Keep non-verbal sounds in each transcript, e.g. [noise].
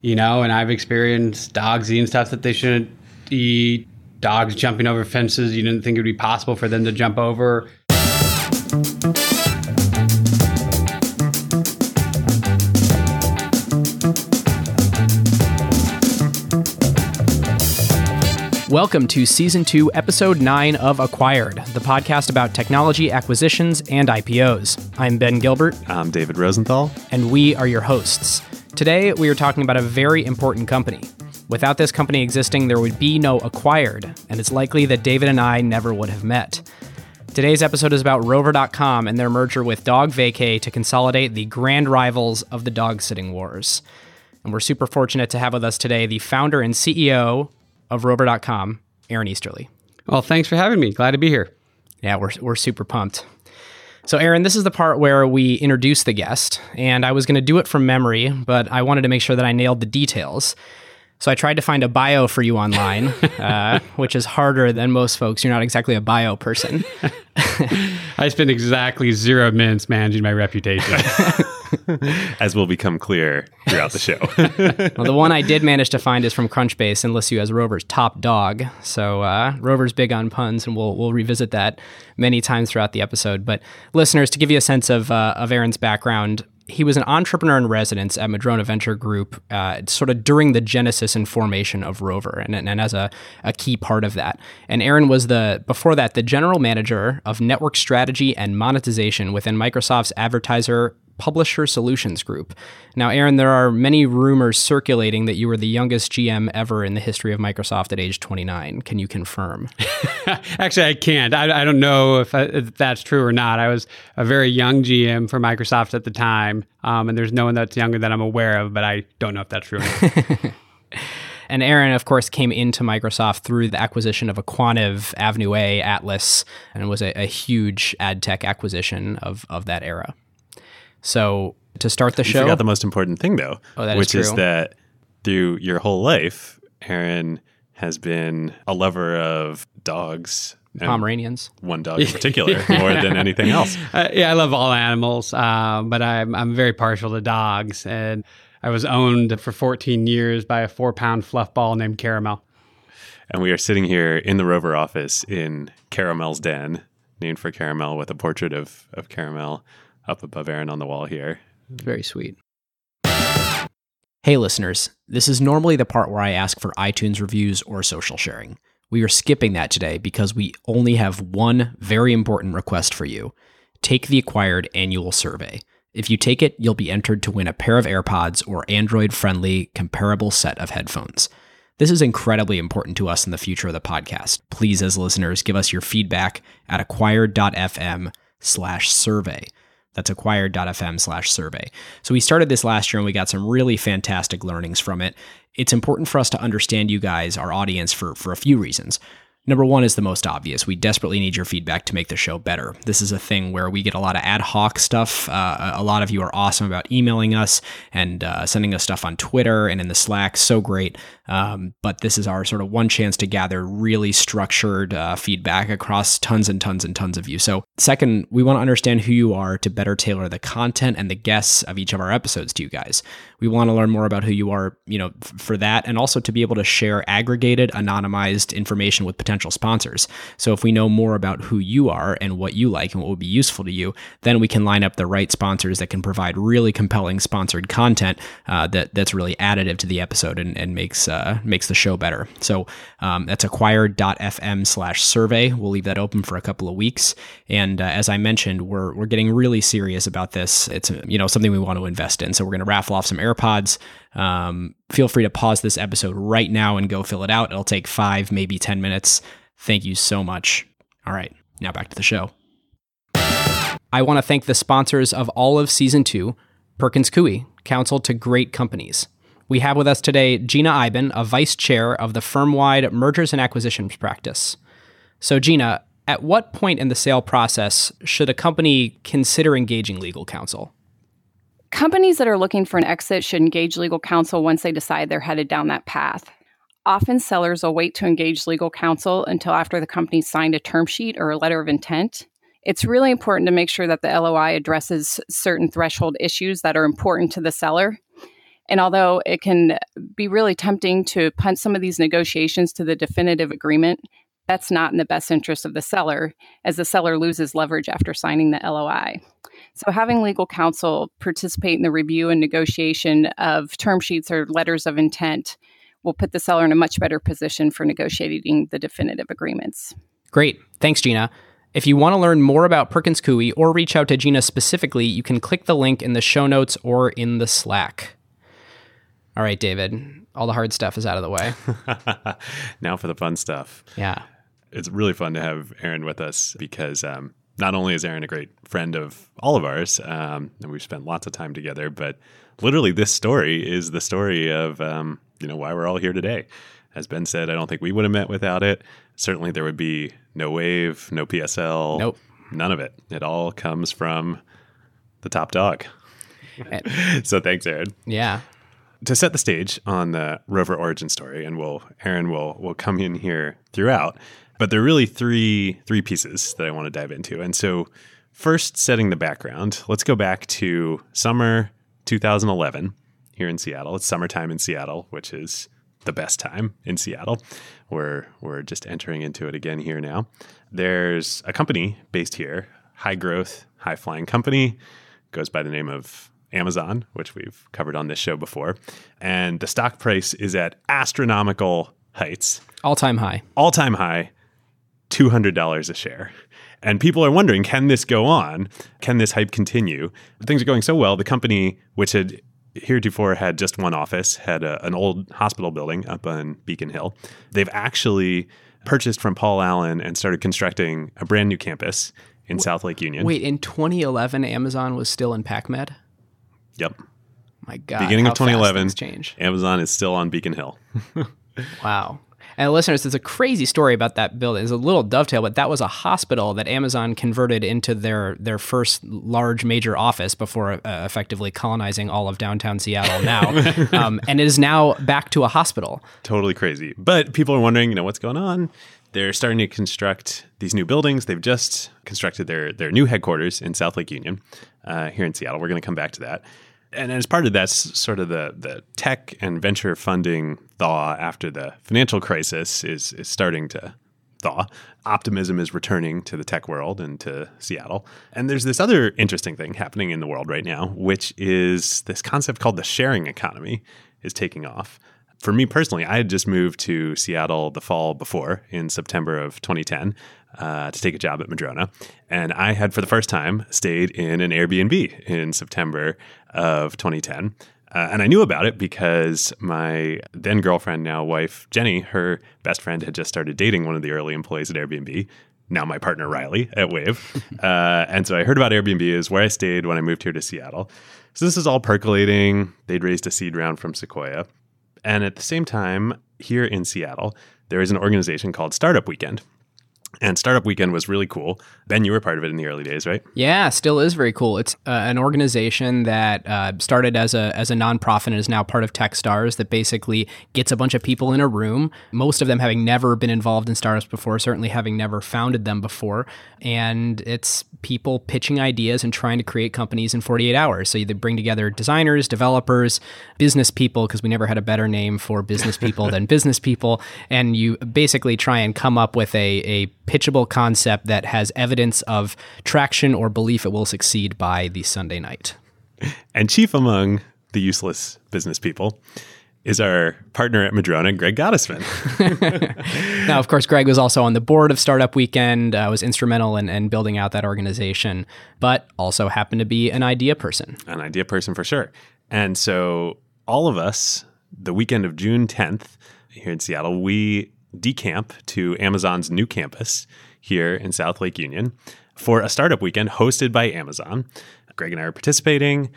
you know, and I've experienced dogs eating stuff that they shouldn't eat, dogs jumping over fences you didn't think it would be possible for them to jump over. Welcome to Season 2, Episode 9 of Acquired, the podcast about technology acquisitions and IPOs. I'm Ben Gilbert. I'm David Rosenthal. And we are your hosts. Today, we are talking about a very important company. Without this company existing, there would be no Acquired, and it's likely that David and I never would have met. Today's episode is about Rover.com and their merger with Dog Vacay to consolidate the grand rivals of the dog sitting wars. And we're super fortunate to have with us today the founder and CEO of Rover.com, Aaron Easterly. Well, thanks for having me. Glad to be here. Yeah, we're, we're super pumped. So, Aaron, this is the part where we introduce the guest, and I was going to do it from memory, but I wanted to make sure that I nailed the details. So I tried to find a bio for you online, [laughs] uh, which is harder than most folks. You're not exactly a bio person. [laughs] I spent exactly zero minutes managing my reputation. [laughs] [laughs] As will become clear throughout the show. well, the one I did manage to find is from Crunchbase and lists you as Rover's top dog. So uh, Rover's big on puns, and we'll we'll revisit that many times throughout the episode. But listeners, to give you a sense of uh, of Aaron's background, he was an entrepreneur in residence at Madrona Venture Group, uh, sort of during the genesis and formation of Rover, and, and as a, a key part of that. And Aaron was the before that the general manager of network strategy and monetization within Microsoft's advertiser Publisher Solutions Group. Now, Aaron, there are many rumors circulating that you were the youngest GM ever in the history of Microsoft at age 29. Can you confirm? [laughs] Actually, I can't. I, I don't know if, I, if, that's true or not. I was a very young GM for Microsoft at the time, um, and there's no one that's younger that I'm aware of, but I don't know if that's true [laughs] [laughs] And Aaron, of course, came into Microsoft through the acquisition of Aquantive, Avenue A, Atlas, and it was a, a huge ad tech acquisition of, of that era. So to start the you show, forgot the most important thing though, oh, which is, is that through your whole life, Aaron has been a lover of dogs. Pomeranians. One dog in particular, [laughs] more than anything else. [laughs] Uh, yeah, I love all animals, uh, but I'm, I'm very partial to dogs. And I was owned for 14 years by a four pound fluff ball named Caramel. And we are sitting here in the Rover office in Caramel's den, named for Caramel, with a portrait of, of Caramel up above Aaron on the wall here. Very sweet. Hey, listeners, this is normally the part where I ask for iTunes reviews or social sharing. We are skipping that today because we only have one very important request for you. Take the acquired annual survey. If you take it, you'll be entered to win a pair of AirPods or Android friendly comparable set of headphones. This is incredibly important to us in the future of the podcast. Please, as listeners, give us your feedback at acquired.fm slash survey. That's acquired.fm slash survey. So we started this last year and we got some really fantastic learnings from it. It's important for us to understand you guys, our audience, for, for a few reasons. Number one is the most obvious. We desperately need your feedback to make the show better. This is a thing where we get a lot of ad hoc stuff. Uh, a lot of you are awesome about emailing us and uh, sending us stuff on Twitter and in the Slack. So great. Um, but this is our sort of one chance to gather really structured uh, feedback across tons and tons and tons of you. So, second, we want to understand who you are to better tailor the content and the guests of each of our episodes to you guys. We want to learn more about who you are, you know, f- for that, and also to be able to share aggregated, anonymized information with potential potential sponsors. So if we know more about who you are and what you like and what would be useful to you, then we can line up the right sponsors that can provide really compelling sponsored content uh, that that's really additive to the episode and, and makes uh, makes the show better. So um, that's acquired.fm slash survey. We'll leave that open for a couple of weeks. And uh, as I mentioned, we're we're getting really serious about this. It's you know something we want to invest in. So we're going to raffle off some AirPods. Um, feel free to pause this episode right now and go fill it out. It'll take five, maybe 10 minutes. Thank you so much. All right, now back to the show. I want to thank the sponsors of all of season two Perkins Coie, counsel to great companies. We have with us today Gina Eiben, a vice chair of the firm wide mergers and acquisitions practice. So, Gina, at what point in the sale process should a company consider engaging legal counsel? Companies that are looking for an exit should engage legal counsel once they decide they're headed down that path. Often sellers will wait to engage legal counsel until after the company signed a term sheet or a letter of intent. It's really important to make sure that the LOI addresses certain threshold issues that are important to the seller. And although it can be really tempting to punt some of these negotiations to the definitive agreement, that's not in the best interest of the seller, as the seller loses leverage after signing the LOI. So, having legal counsel participate in the review and negotiation of term sheets or letters of intent will put the seller in a much better position for negotiating the definitive agreements. Great. Thanks, Gina. If you want to learn more about Perkins Coie or reach out to Gina specifically, you can click the link in the show notes or in the Slack. All right, David, all the hard stuff is out of the way. [laughs] now for the fun stuff. Yeah. It's really fun to have Aaron with us because um, not only is Aaron a great friend of all of ours, um, and we've spent lots of time together, but literally this story is the story of um, you know why we're all here today. As Ben said, I don't think we would have met without it. Certainly, there would be no Wave, no PSL, nope, none of it. It all comes from the top dog. [laughs] so thanks, Aaron. Yeah. To set the stage on the Rover origin story, and we'll Aaron will will come in here throughout. But there are really three three pieces that I want to dive into. And so first setting the background, let's go back to summer 2011 here in Seattle. It's summertime in Seattle, which is the best time in Seattle. We're we're just entering into it again here now. There's a company based here, high growth, high flying company, goes by the name of Amazon, which we've covered on this show before. And the stock price is at astronomical heights. All time high. All time high. $200 a share. And people are wondering, can this go on? Can this hype continue? Things are going so well. The company, which had heretofore had just one office, had a, an old hospital building up on Beacon Hill. They've actually purchased from Paul Allen and started constructing a brand new campus in South Lake Union. Wait, in 2011, Amazon was still in PacMed? Yep. My God. Beginning of 2011, change. Amazon is still on Beacon Hill. [laughs] wow. And listeners, there's a crazy story about that building. It's a little dovetail, but that was a hospital that Amazon converted into their their first large major office before uh, effectively colonizing all of downtown Seattle now, [laughs] um, and it is now back to a hospital. Totally crazy. But people are wondering, you know, what's going on? They're starting to construct these new buildings. They've just constructed their their new headquarters in South Lake Union, uh, here in Seattle. We're going to come back to that and as part of that, sort of the the tech and venture funding thaw after the financial crisis is is starting to thaw. Optimism is returning to the tech world and to Seattle. And there's this other interesting thing happening in the world right now, which is this concept called the sharing economy is taking off. For me personally, I had just moved to Seattle the fall before in September of 2010 uh, to take a job at Madrona. And I had, for the first time, stayed in an Airbnb in September of 2010. Uh, and I knew about it because my then girlfriend, now wife, Jenny, her best friend had just started dating one of the early employees at Airbnb, now my partner, Riley, at Wave. [laughs] uh, and so I heard about Airbnb, is where I stayed when I moved here to Seattle. So this is all percolating. They'd raised a seed round from Sequoia. And at the same time, here in Seattle, there is an organization called Startup Weekend, and Startup Weekend was really cool. Ben, you were part of it in the early days, right? Yeah, still is very cool. It's uh, an organization that uh, started as a as a nonprofit and is now part of TechStars that basically gets a bunch of people in a room, most of them having never been involved in startups before, certainly having never founded them before, and it's people pitching ideas and trying to create companies in 48 hours. So you bring together designers, developers, business people because we never had a better name for business people than [laughs] business people, and you basically try and come up with a a pitchable concept that has evidence of traction or belief it will succeed by the Sunday night. And chief among the useless business people is our partner at Madrona, Greg Gottesman. [laughs] now, of course, Greg was also on the board of Startup Weekend, uh, was instrumental in, in, building out that organization, but also happened to be an idea person. An idea person for sure. And so, all of us, the weekend of June 10th here in Seattle, we decamp to Amazon's new campus here in South Lake Union for a startup weekend hosted by Amazon. Greg and I are participating.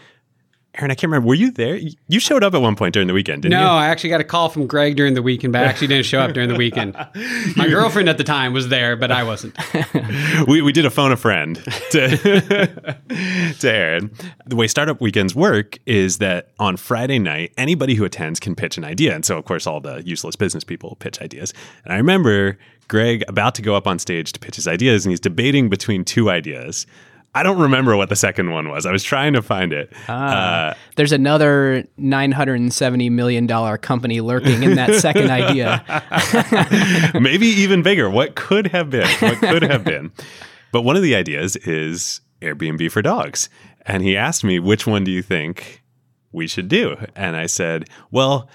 Aaron, I can't remember. Were you there? You showed up at one point during the weekend, didn't no, you? No, I actually got a call from Greg during the weekend, but I actually didn't show up during the weekend. [laughs] My girlfriend at the time was there, but I wasn't. [laughs] we, we did a phone a friend to, [laughs] to Aaron. The way startup weekends work is that on Friday night, anybody who attends can pitch an idea. And so, of course, all the useless business people pitch ideas. And I remember Greg about to go up on stage to pitch his ideas, and he's debating between two ideas I don't remember what the second one was. I was trying to find it. Uh, There's another $970 million company lurking in that second [laughs] idea. [laughs] maybe even bigger. What could have been? What could have been? But one of the ideas is Airbnb for dogs. And he asked me, which one do you think we should do? And I said, well,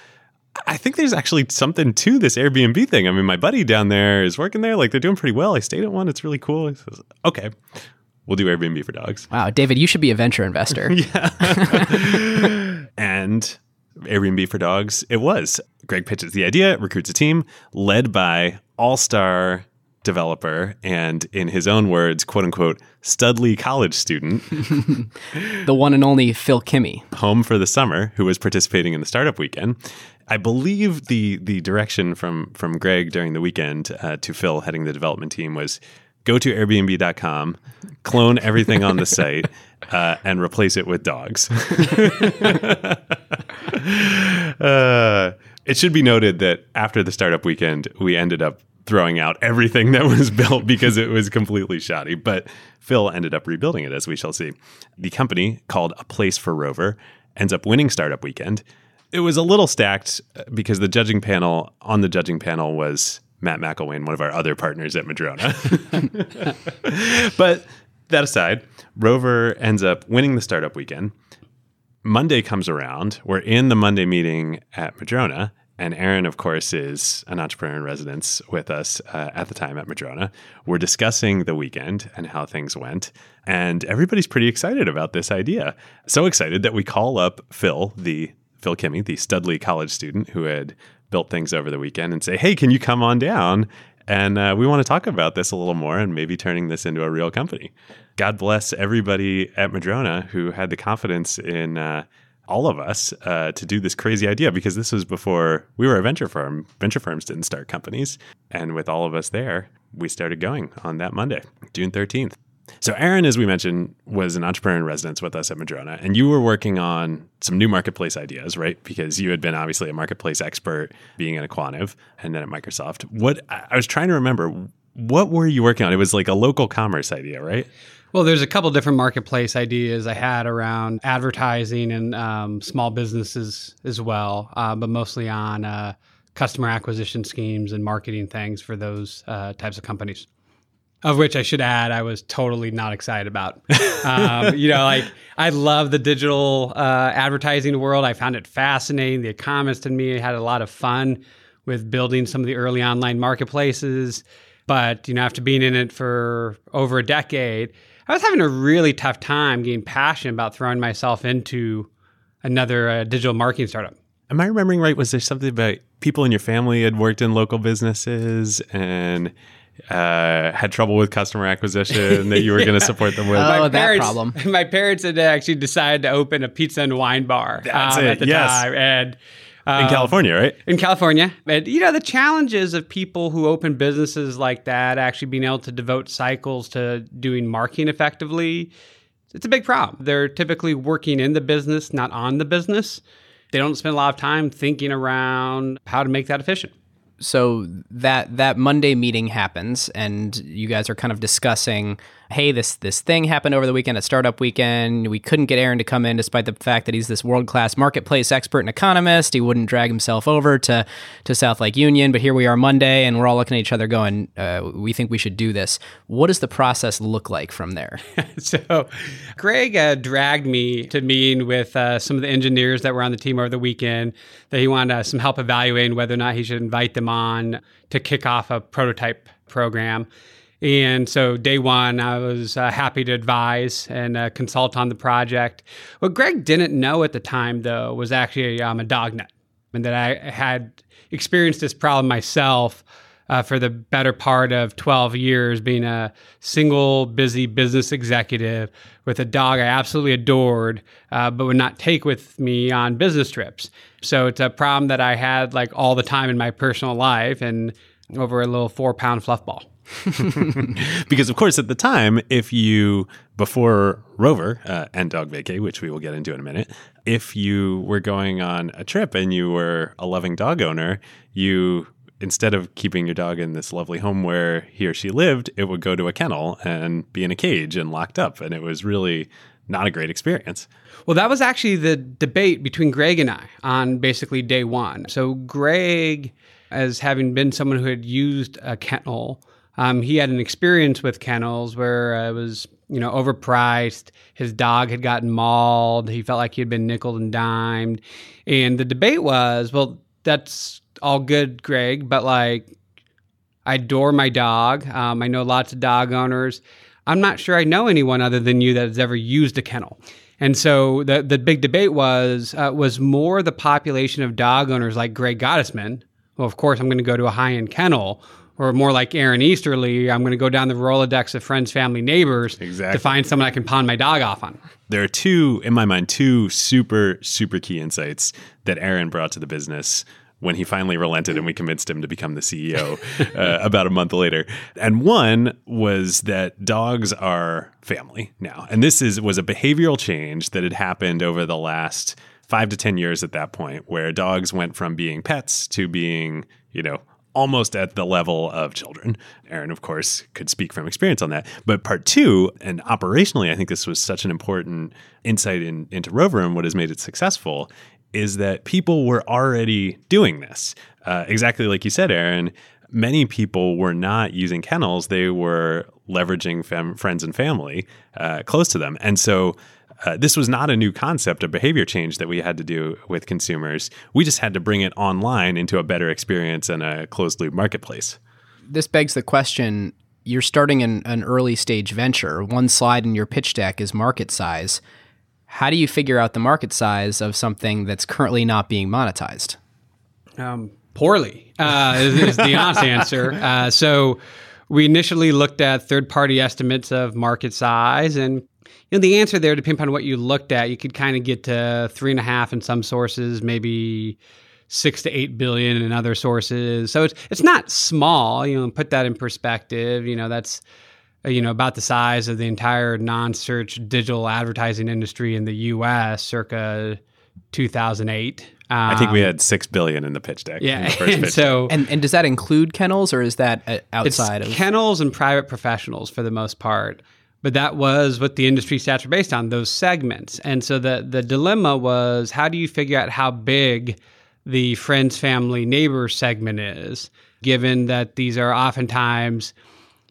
I think there's actually something to this Airbnb thing. I mean, my buddy down there is working there. Like they're doing pretty well. I stayed at one. It's really cool. He says, okay, we'll do Airbnb for dogs. Wow, David, you should be a venture investor. [laughs] yeah. [laughs] And Airbnb for dogs, it was. Greg pitches the idea, recruits a team led by all star developer and, in his own words, quote unquote, Studley college student, [laughs] the one and only Phil Kimmey. home for the summer, who was participating in the startup weekend. I believe the the direction from from Greg during the weekend uh, to Phil heading the development team was go to Airbnb.com, clone everything on the [laughs] site, uh, and replace it with dogs. [laughs] uh, it should be noted that after the startup weekend, we ended up throwing out everything that was built because it was completely shoddy. But Phil ended up rebuilding it, as we shall see. The company, called A Place for Rover, ends up winning startup weekend. It was a little stacked uh, because the judging panel on the judging panel was Matt McIlwain, one of our other partners at Madrona. [laughs] but that aside, Rover ends up winning the startup weekend. Monday comes around. We're in the Monday meeting at Madrona. And Aaron, of course, is an entrepreneur in residence with us uh, at the time at Madrona. We're discussing the weekend and how things went. And everybody's pretty excited about this idea. So excited that we call up Phil, the Phil Kimmey, the Studley college student who had built things over the weekend, and say, hey, can you come on down? And uh, we want to talk about this a little more and maybe turning this into a real company. God bless everybody at Madrona who had the confidence in uh, all of us uh, to do this crazy idea because this was before we were a venture firm. Venture firms didn't start companies. And with all of us there, we started going on that Monday, June 13th. So, Aaron, as we mentioned, was an entrepreneur in residence with us at Madrona, and you were working on some new marketplace ideas, right? Because you had been obviously a marketplace expert being at Aquantive and then at Microsoft. What I was trying to remember, what were you working on? It was like a local commerce idea, right? Well, there's a couple different marketplace ideas I had around advertising and um, small businesses as well, uh, but mostly on uh, customer acquisition schemes and marketing things for those uh, types of companies. Of which I should add, I was totally not excited about. um, [laughs] you know, like I love the digital uh, advertising world. I found it fascinating. The economist in me had a lot of fun with building some of the early online marketplaces. But you know, after being in it for over a decade, I was having a really tough time getting passionate about throwing myself into another uh, digital marketing startup. Am I remembering right? Was there something about people in your family had worked in local businesses and uh, had trouble with customer acquisition that you were going [laughs] to support them with? Oh, that problem. [laughs] My parents had actually decided to open a pizza and wine bar That's um, it, at the yes. time, and in um, California, right? in California. And you know, the challenges of people who open businesses like that actually being able to devote cycles to doing marketing effectively, it's a big problem. They're typically working in the business, not on the business. They don't spend a lot of time thinking around how to make that efficient. So that that Monday meeting happens, and you guys are kind of discussing, hey, this this thing happened over the weekend at Startup Weekend. We couldn't get Aaron to come in, despite the fact that he's this world class marketplace expert and economist. He wouldn't drag himself over to to South Lake Union, but here we are Monday, and we're all looking at each other, going, uh, we think we should do this. What does the process look like from there? [laughs] so Greg uh, dragged me to meeting with uh, some of the engineers that were on the team over the weekend that he wanted uh, some help evaluating whether or not he should invite them on to kick off a prototype program. And so day one, I was uh, happy to advise and uh, consult on the project. What Greg didn't know at the time, though, was actually I'm a dog nut and that I had experienced this problem myself uh, for the better part of 12 years, being a single, busy business executive with a dog I absolutely adored, uh, but would not take with me on business trips. So it's a problem that I had like all the time in my personal life and over a little four pound fluff ball. [laughs] [laughs] because of course at the time if you before rover uh, and dog vacay which we will get into in a minute if you were going on a trip and you were a loving dog owner you instead of keeping your dog in this lovely home where he or she lived, it would go to a kennel and be in a cage and locked up. And it was really not a great experience. Well, that was actually the debate between Greg and I on basically day one. So, Greg, as having been someone who had used a kennel, um, he had an experience with kennels where uh, it was, you know, overpriced. His dog had gotten mauled. He felt like he had been nickel and dimed. And the debate was, well, that's all good, Greg, but like, I adore my dog. Um, I know lots of dog owners. I'm not sure I know anyone other than you that has ever used a kennel. And so the the big debate was uh, was more the population of dog owners like Greg Gottesman. Well, of course, I'm going to go to a high end kennel, or more like Aaron Easterly, I'm going to go down the Rolodex of friends, family, neighbors Exactly. to find someone I can pawn my dog off on. There are two, in my mind, two super, super key insights that Aaron brought to the business when he finally relented and we convinced him to become the CEO [laughs] uh, about a month later. And one was that dogs are family now. And this is was a behavioral change that had happened over the last five to 10 years at that point, where dogs went from being pets to being, you know, almost at the level of children. Aaron, of course, could speak from experience on that. But part two, and operationally, I think this was such an important insight in, into Rover and what has made it successful, is that people were already doing this. Uh, exactly like you said, Aaron. Many people were not using kennels; they were leveraging fam- friends and family uh, close to them, and so uh, this was not a new concept of behavior change that we had to do with consumers. We just had to bring it online into a better experience and a closed loop marketplace. This begs the question you're starting an, an early stage venture. One slide in your pitch deck is market size. How do you figure out the market size of something that's currently not being monetized? Um, poorly uh, is, is the honest answer. Uh, so we initially looked at third party estimates of market size and you know the answer there depending on what you looked at you could kind of get to three and a half in some sources maybe six to eight billion in other sources so it's it's not small you know put that in perspective you know that's uh, you know about the size of the entire non-search digital advertising industry in the us circa 2008 I think we Um, had six billion in the pitch deck. in yeah the first [laughs] and pitch so And and does that include kennels or is that uh, it's outside of kennels and private professionals for the most part. But that was what the industry stats were based on, those segments. And so the the dilemma was how do you figure out how big the friends, family, neighbor segment is, given that these are oftentimes,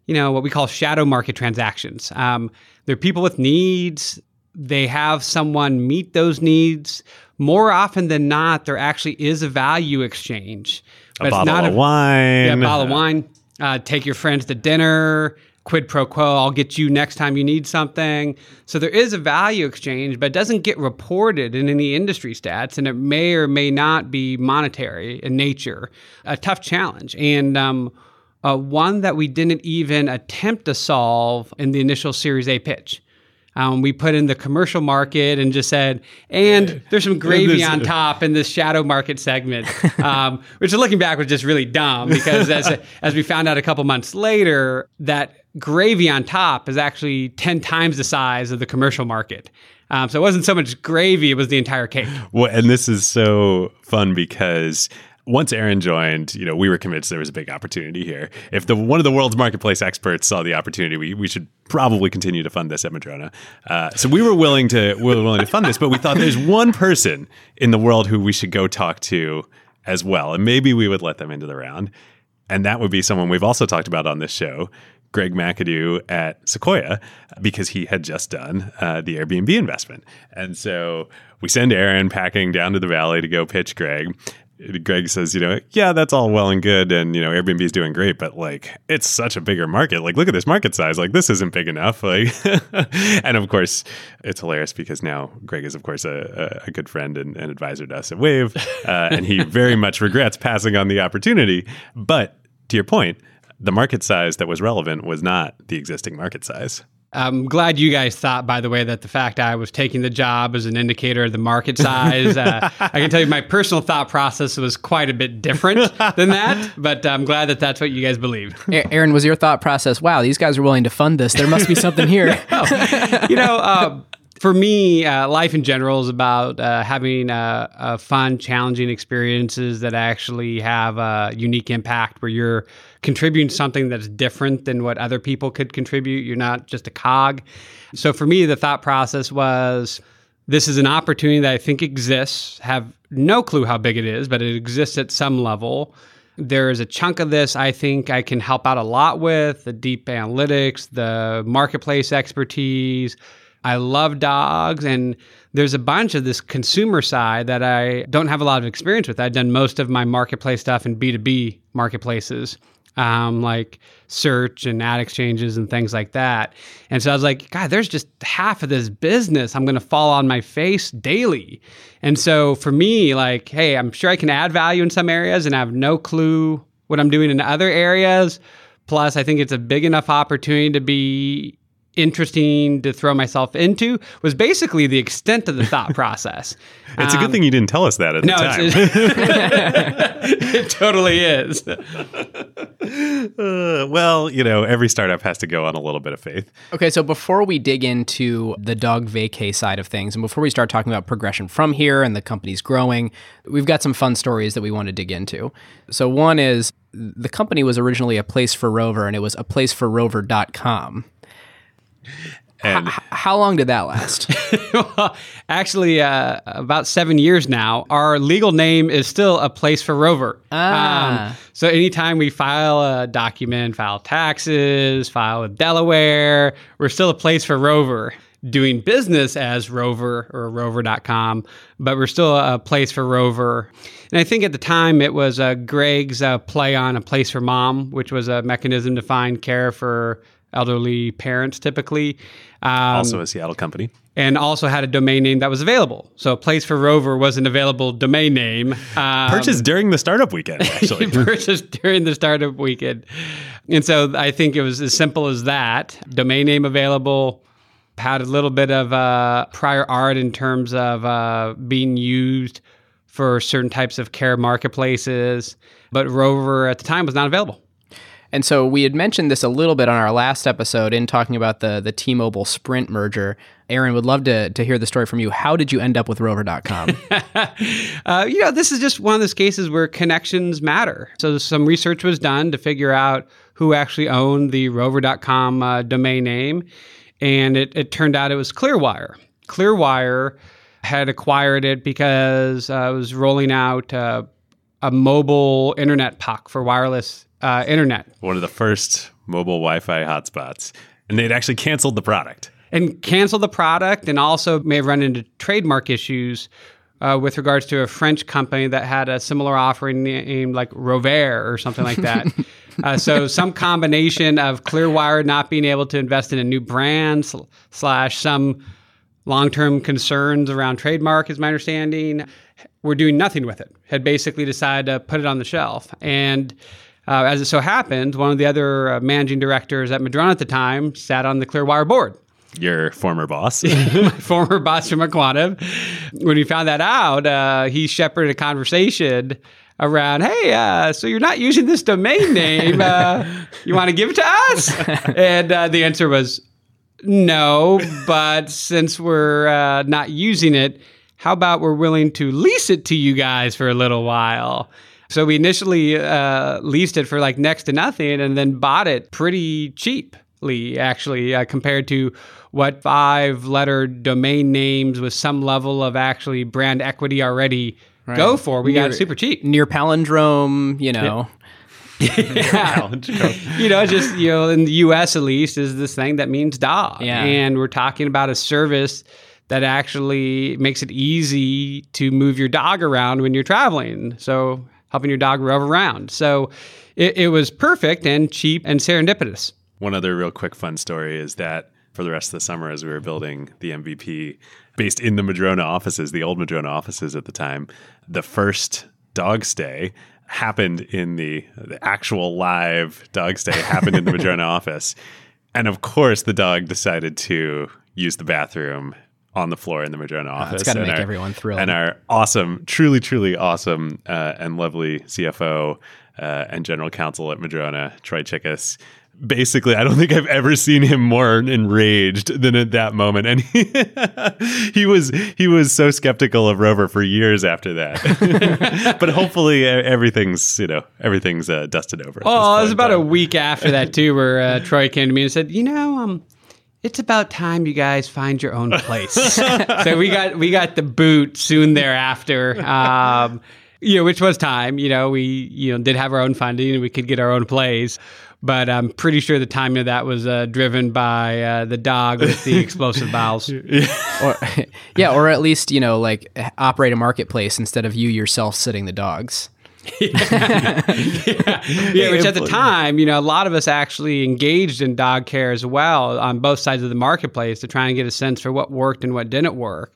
you know, what we call shadow market transactions. Um, they're people with needs. They have someone meet those needs. More often than not, there actually is a value exchange. a bottle not of a- wine. yeah, a bottle of wine. Uh, take your friends to dinner. Quid pro quo. I'll get you next time you need something. So there is a value exchange, but it doesn't get reported in any industry stats, and it may or may not be monetary in nature. A tough challenge, and um, uh, one that we didn't even attempt to solve in the initial Series A pitch. Um, we put in the commercial market and just said, and there's some gravy on top in this shadow market segment, [laughs] um, which looking back was just really dumb because as, as we found out a couple months later, that gravy on top is actually 10 times the size of the commercial market. Um, so it wasn't so much gravy, it was the entire cake. Well, and this is so fun because once Aaron joined, you know, we were convinced there was a big opportunity here. If the one of the world's marketplace experts saw the opportunity, we, we should probably continue to fund this at Madrona. Uh, so we were willing to we were willing to fund this, but we thought there's one person in the world who we should go talk to as well, and maybe we would let them into the round, and that would be someone we've also talked about on this show. Greg McAdoo at Sequoia because he had just done uh, the Airbnb investment. And so we send Aaron packing down to the valley to go pitch Greg. Greg says, you know, yeah, that's all well and good. And, you know, Airbnb is doing great, but like, it's such a bigger market. Like, look at this market size. Like, this isn't big enough. Like, [laughs] and of course, it's hilarious because now Greg is, of course, a, a good friend and, and advisor to us at Wave. Uh, and he [laughs] very much regrets passing on the opportunity. But to your point, the market size that was relevant was not the existing market size. I'm glad you guys thought, by the way, that the fact I was taking the job as an indicator of the market size. Uh, [laughs] I can tell you my personal thought process was quite a bit different than that, but I'm glad that that's what you guys believe. A- Aaron, was your thought process, wow, these guys are willing to fund this. There must be something here. [laughs] you know, uh, for me, uh, life in general is about uh, having uh, uh, fun, challenging experiences that actually have a unique impact where you're contributing something that's different than what other people could contribute. You're not just a cog. So for me, the thought process was this is an opportunity that I think exists, have no clue how big it is, but it exists at some level. There is a chunk of this I think I can help out a lot with the deep analytics, the marketplace expertise I love dogs, and there's a bunch of this consumer side that I don't have a lot of experience with. I've done most of my marketplace stuff in B2B marketplaces, um, like search and ad exchanges and things like that. And so I was like, God, there's just half of this business I'm going to fall on my face daily. And so for me, like, hey, I'm sure I can add value in some areas and I have no clue what I'm doing in other areas. Plus, I think it's a big enough opportunity to be interesting to throw myself into was basically the extent of the thought [laughs] process. it's um, a good thing you didn't tell us that at no, the time. [laughs] [laughs] it totally is. Uh, well, you know, every startup has to go on a little bit of faith. Okay, so before we dig into the dog vacay side of things, and before we start talking about progression from here and the company's growing, we've got some fun stories that we want to dig into. So one is the company was originally a place for Rover and it was a place for rover.com. And H- how long did that last? [laughs] well, actually, uh, about seven years now. Our legal name is still a place for Rover. Ah. Um, so anytime we file a document, file taxes, file with Delaware, we're still a place for Rover. Doing business as Rover or Rover.com, but we're still a place for Rover. And I think at the time it was uh, Greg's uh, play on a place for mom, which was a mechanism to find care for elderly parents typically. Um, also a Seattle company. And also had a domain name that was available. So Place for Rover was an available domain name. Um, purchased during the startup weekend, [laughs] actually. [laughs] purchased during the startup weekend. And so I think it was as simple as that. Domain name available, had a little bit of uh, prior art in terms of uh, being used for certain types of care marketplaces, but Rover at the time was not available. And so we had mentioned this a little bit on our last episode in talking about the the T-Mobile Sprint merger. Aaron would love to to hear the story from you. How did you end up with Rover.com? [laughs] uh, you know, this is just one of those cases where connections matter. So some research was done to figure out who actually owned the Rover.com uh, domain name, and it, it turned out it was Clearwire. Clearwire had acquired it because uh, it was rolling out uh, a mobile internet puck for wireless uh, internet. One of the first mobile Wi-Fi hotspots, and they'd actually canceled the product and canceled the product, and also may have run into trademark issues uh, with regards to a French company that had a similar offering named like Rover or something like that. [laughs] uh, so some combination of Clearwire not being able to invest in a new brand sl- slash some long-term concerns around trademark is my understanding. We're doing nothing with it. Had basically decided to put it on the shelf and uh, as it so happened, one of the other uh, managing directors at Madrona at the time sat on the Clearwire board. Your former boss, [laughs] my former boss from Aquantive. When he found that out, uh, he shepherded a conversation around, "Hey, uh, so you're not using this domain name? Uh, you want to give it to us?" [laughs] and uh, the answer was no. But since we're not using it, how about we're willing to lease it to you guys for a little while? So we initially uh, leased it for like next to nothing and then bought it pretty cheaply, actually, uh, compared to what five letter domain names with some level of actually brand equity already right. go for. We near, got it super cheap. Near palindrome, you know. yeah. [laughs] [laughs] you know, just, you know, in the US at least, is this thing that means dog. Yeah. And we're talking about a service that actually makes it easy to move your dog around when you're traveling. So helping your dog rove around. So it, it was perfect and cheap and serendipitous. One other real quick fun story is that for the rest of the summer, as we were building the MVP based in the Madrona offices, the old Madrona offices at the time, the first dog stay happened in the, the actual live dog stay happened in the [laughs] Madrona office. And of course, the dog decided to use the bathroom on the floor in the Madrona office. Oh, it's got to make our, everyone thrilled. And our awesome, truly, truly awesome uh, and lovely CFO uh, and general counsel at Madrona, Troy Cichos, basically, I don't think I've ever seen him more enraged than at that moment. And he, [laughs] he was he was so skeptical of Rover for years after that. [laughs] but hopefully, everything's you know everything's uh, dusted over. Oh, it was about a week after that too, where uh, Troy came to me and said, "You know, um." It's about time you guys find your own place. [laughs] so we got we got the boot soon thereafter. Um, you know, which was time. You know, we you know did have our own funding and we could get our own place but I'm pretty sure the timing of that was uh, driven by uh, the dog with the explosive bowels. [laughs] or, [laughs] yeah, or at least you know, like operate a marketplace instead of you yourself sitting the dogs. Yeah. [laughs] yeah, which at the time, you know, a lot of us actually engaged in dog care as well on both sides of the marketplace to try and get a sense for what worked and what didn't work.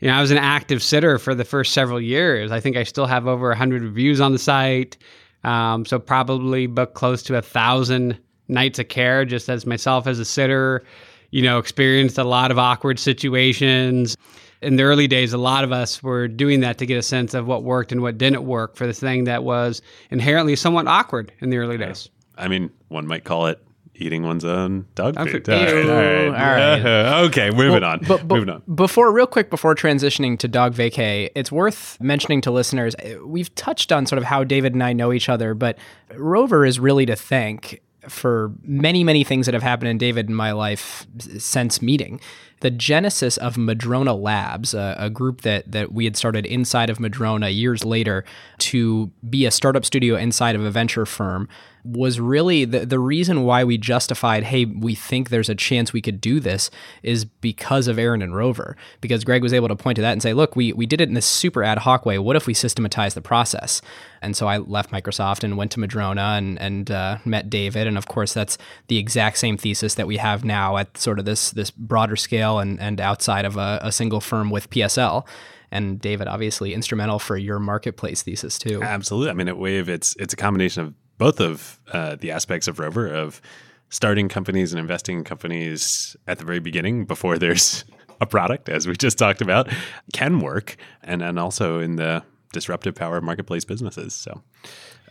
You know, I was an active sitter for the first several years. I think I still have over 100 reviews on the site. Um, so probably booked close to a thousand nights of care just as myself as a sitter. You know, experienced a lot of awkward situations. In the early days, a lot of us were doing that to get a sense of what worked and what didn't work for the thing that was inherently somewhat awkward in the early days. I mean, one might call it eating one's own dog food. All right. All right. All right. [laughs] okay, moving well, on. But, but moving on. Before, real quick, before transitioning to dog vacay, it's worth mentioning to listeners. Uh, we've touched on sort of how David and I know each other, but Rover is really to thank for many, many things that have happened in David and my life since meeting. The genesis of Madrona Labs, a, a, group that that we had started inside of Madrona years later to be a startup studio inside of a venture firm, was really the, the reason why we justified, hey, we think there's a chance we could do this is because of Aaron and Rover. Because Greg was able to point to that and say, look, we, we did it in this super ad hoc way. What if we systematize the process? And so I left Microsoft and went to Madrona and, and uh, met David. And of course, that's the exact same thesis that we have now at sort of this, this broader scale and, and outside of a, a single firm with PSL and David obviously instrumental for your marketplace thesis too. Absolutely. I mean, at Wave, it's it's a combination of both of uh, the aspects of Rover of starting companies and investing in companies at the very beginning before there's [laughs] a product, as we just talked about, can work, and and also in the disruptive power of marketplace businesses. So.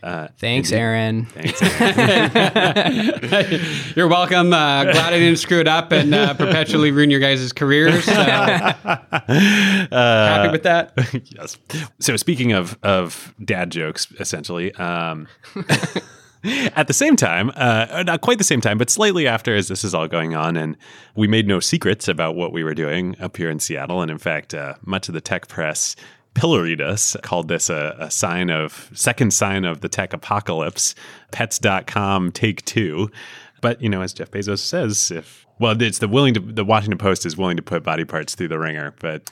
Uh, Thanks, Aaron. Thanks, Aaron. [laughs] You're welcome. Uh, glad I didn't screw it up and uh, perpetually ruin your guys' careers. So. [laughs] happy with that. [laughs] yes. So speaking of of dad jokes, essentially. Um, at the same time, uh, not quite the same time, but slightly after as this is all going on, and we made no secrets about what we were doing up here in Seattle. And in fact, uh, much of the tech press pilloried us, called this a, a, sign of second sign of the tech apocalypse. Pets.com take two. But you know, as Jeff Bezos says, if well, it's the willing to the Washington Post is willing to put body parts through the ringer, but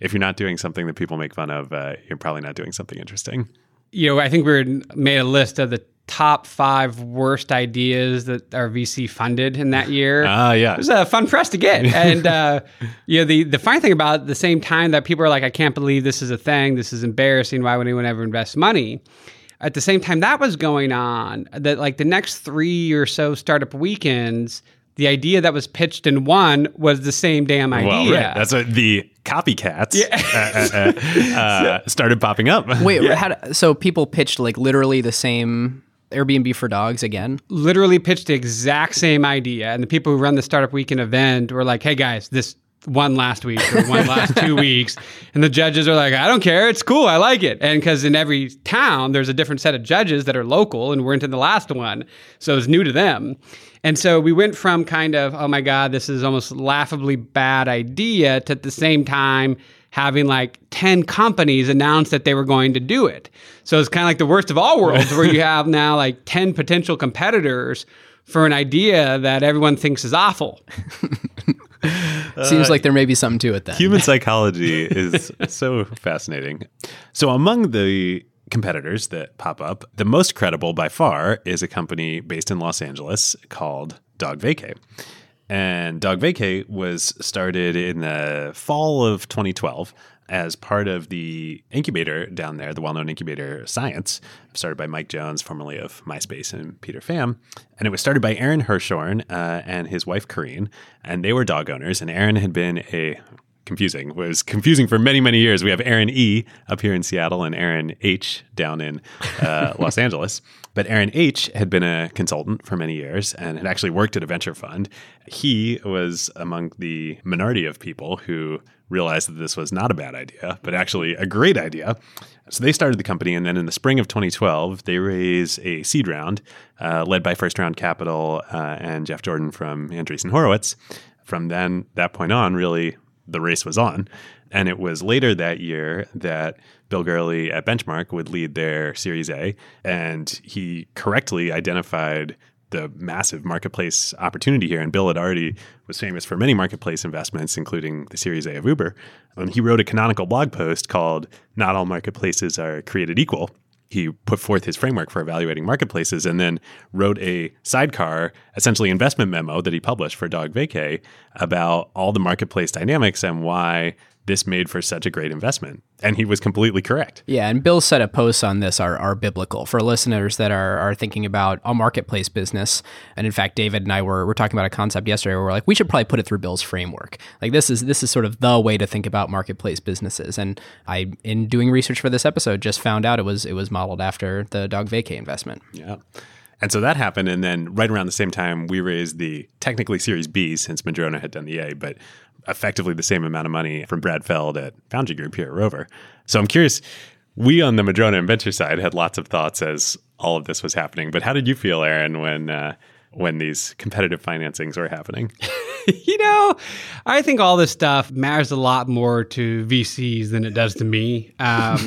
if you're not doing something that people make fun of, uh, you're probably not doing something interesting. You know, I think we made a list of the top five worst ideas that are VC funded in that year. Ah, uh, yeah. It was a fun press to get. [laughs] And, uh, you know, the, the funny thing about the same time that people are like, I can't believe this is a thing. This is embarrassing. Why would anyone ever invest money? At the same time that was going on, that like the next three or so startup weekends, the idea that was pitched in one was the same damn idea. Well, right. That's what the copycats yeah. uh, uh, uh [laughs] started popping up. Wait, [laughs] yeah. so people pitched like literally the same Airbnb for dogs again? Literally pitched the exact same idea. And the people who run the Startup Weekend event were like, hey guys, this one last week or one [laughs] last two weeks. And the judges are like, I don't care. It's cool. I like it. And because in every town, there's a different set of judges that are local and weren't in the last one. So it's new to them. And so we went from kind of, oh my God, this is almost laughably bad idea to at the same time having like 10 companies announce that they were going to do it. So it's kind of like the worst of all worlds where you [laughs] have now like 10 potential competitors for an idea that everyone thinks is awful. [laughs] Seems uh, like there may be something to it then. Human [laughs] psychology is so fascinating. So among the competitors that pop up, the most credible by far is a company based in Los Angeles called Dog Vacay. And Dog Vacay was started in the fall of 2012 as part of the incubator down there, the well known incubator Science, started by Mike Jones, formerly of MySpace and Peter Pham. And it was started by Aaron Hirschhorn uh, and his wife, Karine. And they were dog owners. And Aaron had been a confusing. It was confusing for many, many years. We have Aaron E up here in Seattle and Aaron H down in uh, Los [laughs] Angeles. But Aaron H had been a consultant for many years and had actually worked at a venture fund. He was among the minority of people who realized that this was not a bad idea, but actually a great idea. So they started the company, and then in the spring of 2012, they raised a seed round uh, led by First Round Capital uh, and Jeff Jordan from Andreessen Horowitz. From then that point on, really the race was on. And it was later that year that Bill Gurley at Benchmark would lead their Series A, and he correctly identified the massive marketplace opportunity here. And Bill had already was famous for many marketplace investments, including the Series A of Uber. And he wrote a canonical blog post called "Not All Marketplaces Are Created Equal." He put forth his framework for evaluating marketplaces, and then wrote a sidecar, essentially investment memo that he published for DogVacay about all the marketplace dynamics and why this made for such a great investment. And he was completely correct. Yeah, and Bill's set of posts on this are, are biblical for listeners that are, are thinking about a marketplace business. And in fact, David and I were, were talking about a concept yesterday where we're like, we should probably put it through Bill's framework. Like this is this is sort of the way to think about marketplace businesses. And I in doing research for this episode just found out it was it was modeled after the DogVacay investment. Yeah. And so that happened. And then right around the same time, we raised the technically Series B since Madrona had done the A, but effectively the same amount of money from Brad Feld at Foundry Group here at Rover. So I'm curious, we on the Madrona and venture side had lots of thoughts as all of this was happening. But how did you feel, Aaron, when uh, when these competitive financings were happening? [laughs] you know, I think all this stuff matters a lot more to VCs than it does to me. Um,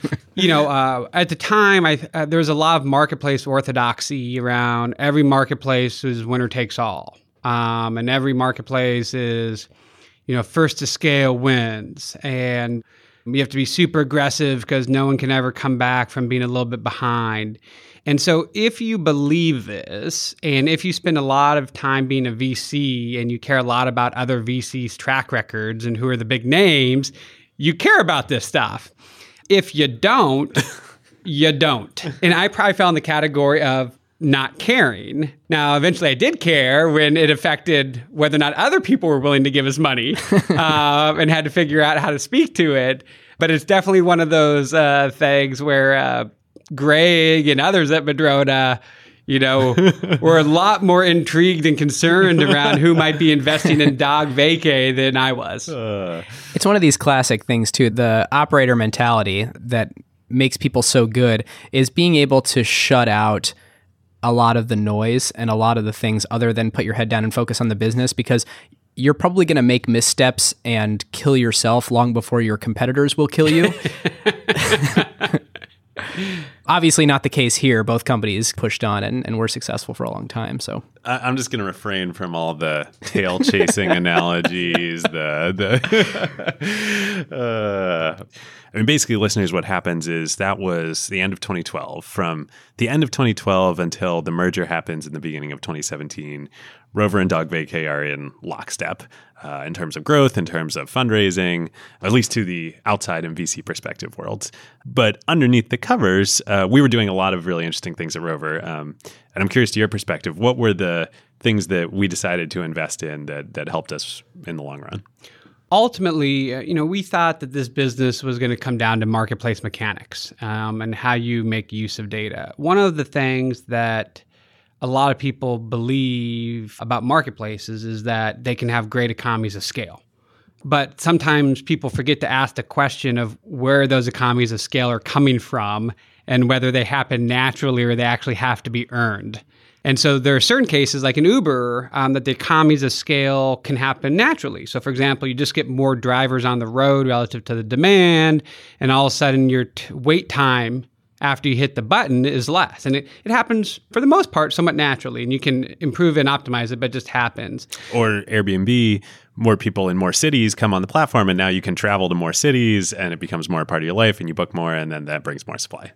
[laughs] you know, uh, at the time, I uh, there was a lot of marketplace orthodoxy around every marketplace is winner takes all, um, and every marketplace is, you know, first to scale wins, and you have to be super aggressive because no one can ever come back from being a little bit behind. And so, if you believe this, and if you spend a lot of time being a VC and you care a lot about other VCs' track records and who are the big names, you care about this stuff. If you don't, [laughs] you don't. And I probably fell in the category of not caring. Now, eventually I did care when it affected whether or not other people were willing to give us money [laughs] uh, and had to figure out how to speak to it. But it's definitely one of those uh, things where uh, Greg and others at Madrona, you know, [laughs] were a lot more intrigued and concerned around who might be investing in Dog Vacay than I was. Uh, It's one of these classic things too. The operator mentality that makes people so good is being able to shut out a lot of the noise and a lot of the things other than put your head down and focus on the business because you're probably going to make missteps and kill yourself long before your competitors will kill you. [laughs] [laughs] Obviously, not the case here. Both companies pushed on and, and were successful for a long time. So I, I'm just going to refrain from all the tail chasing [laughs] analogies. The the. [laughs] uh, I mean, basically, listeners, what happens is that was the end of 2012. From the end of 2012 until the merger happens in the beginning of 2017, Rover and DogVacay are in lockstep uh, in terms of growth, in terms of fundraising, at least to the outside and VC perspective world. But underneath the covers, uh, we were doing a lot of really interesting things at Rover. Um, and I'm curious to your perspective, what were the things that we decided to invest in that that helped us in the long run? ultimately, uh, you know, we thought that this business was going to come down to marketplace mechanics um, and how you make use of data. One of the things that a lot of people believe about marketplaces is that they can have great economies of scale. But sometimes people forget to ask the question of where those economies of scale are coming from and whether they happen naturally or they actually have to be earned. And so there are certain cases, like in Uber, um, that the economies of scale can happen naturally. So, for example, you just get more drivers on the road relative to the demand, and all of a sudden your t- wait time after you hit the button is less. And it, it happens for the most part somewhat naturally, and you can improve and optimize it, but it just happens. Or Airbnb, more people in more cities come on the platform, and now you can travel to more cities, and it becomes more a part of your life, and you book more, and then that brings more supply.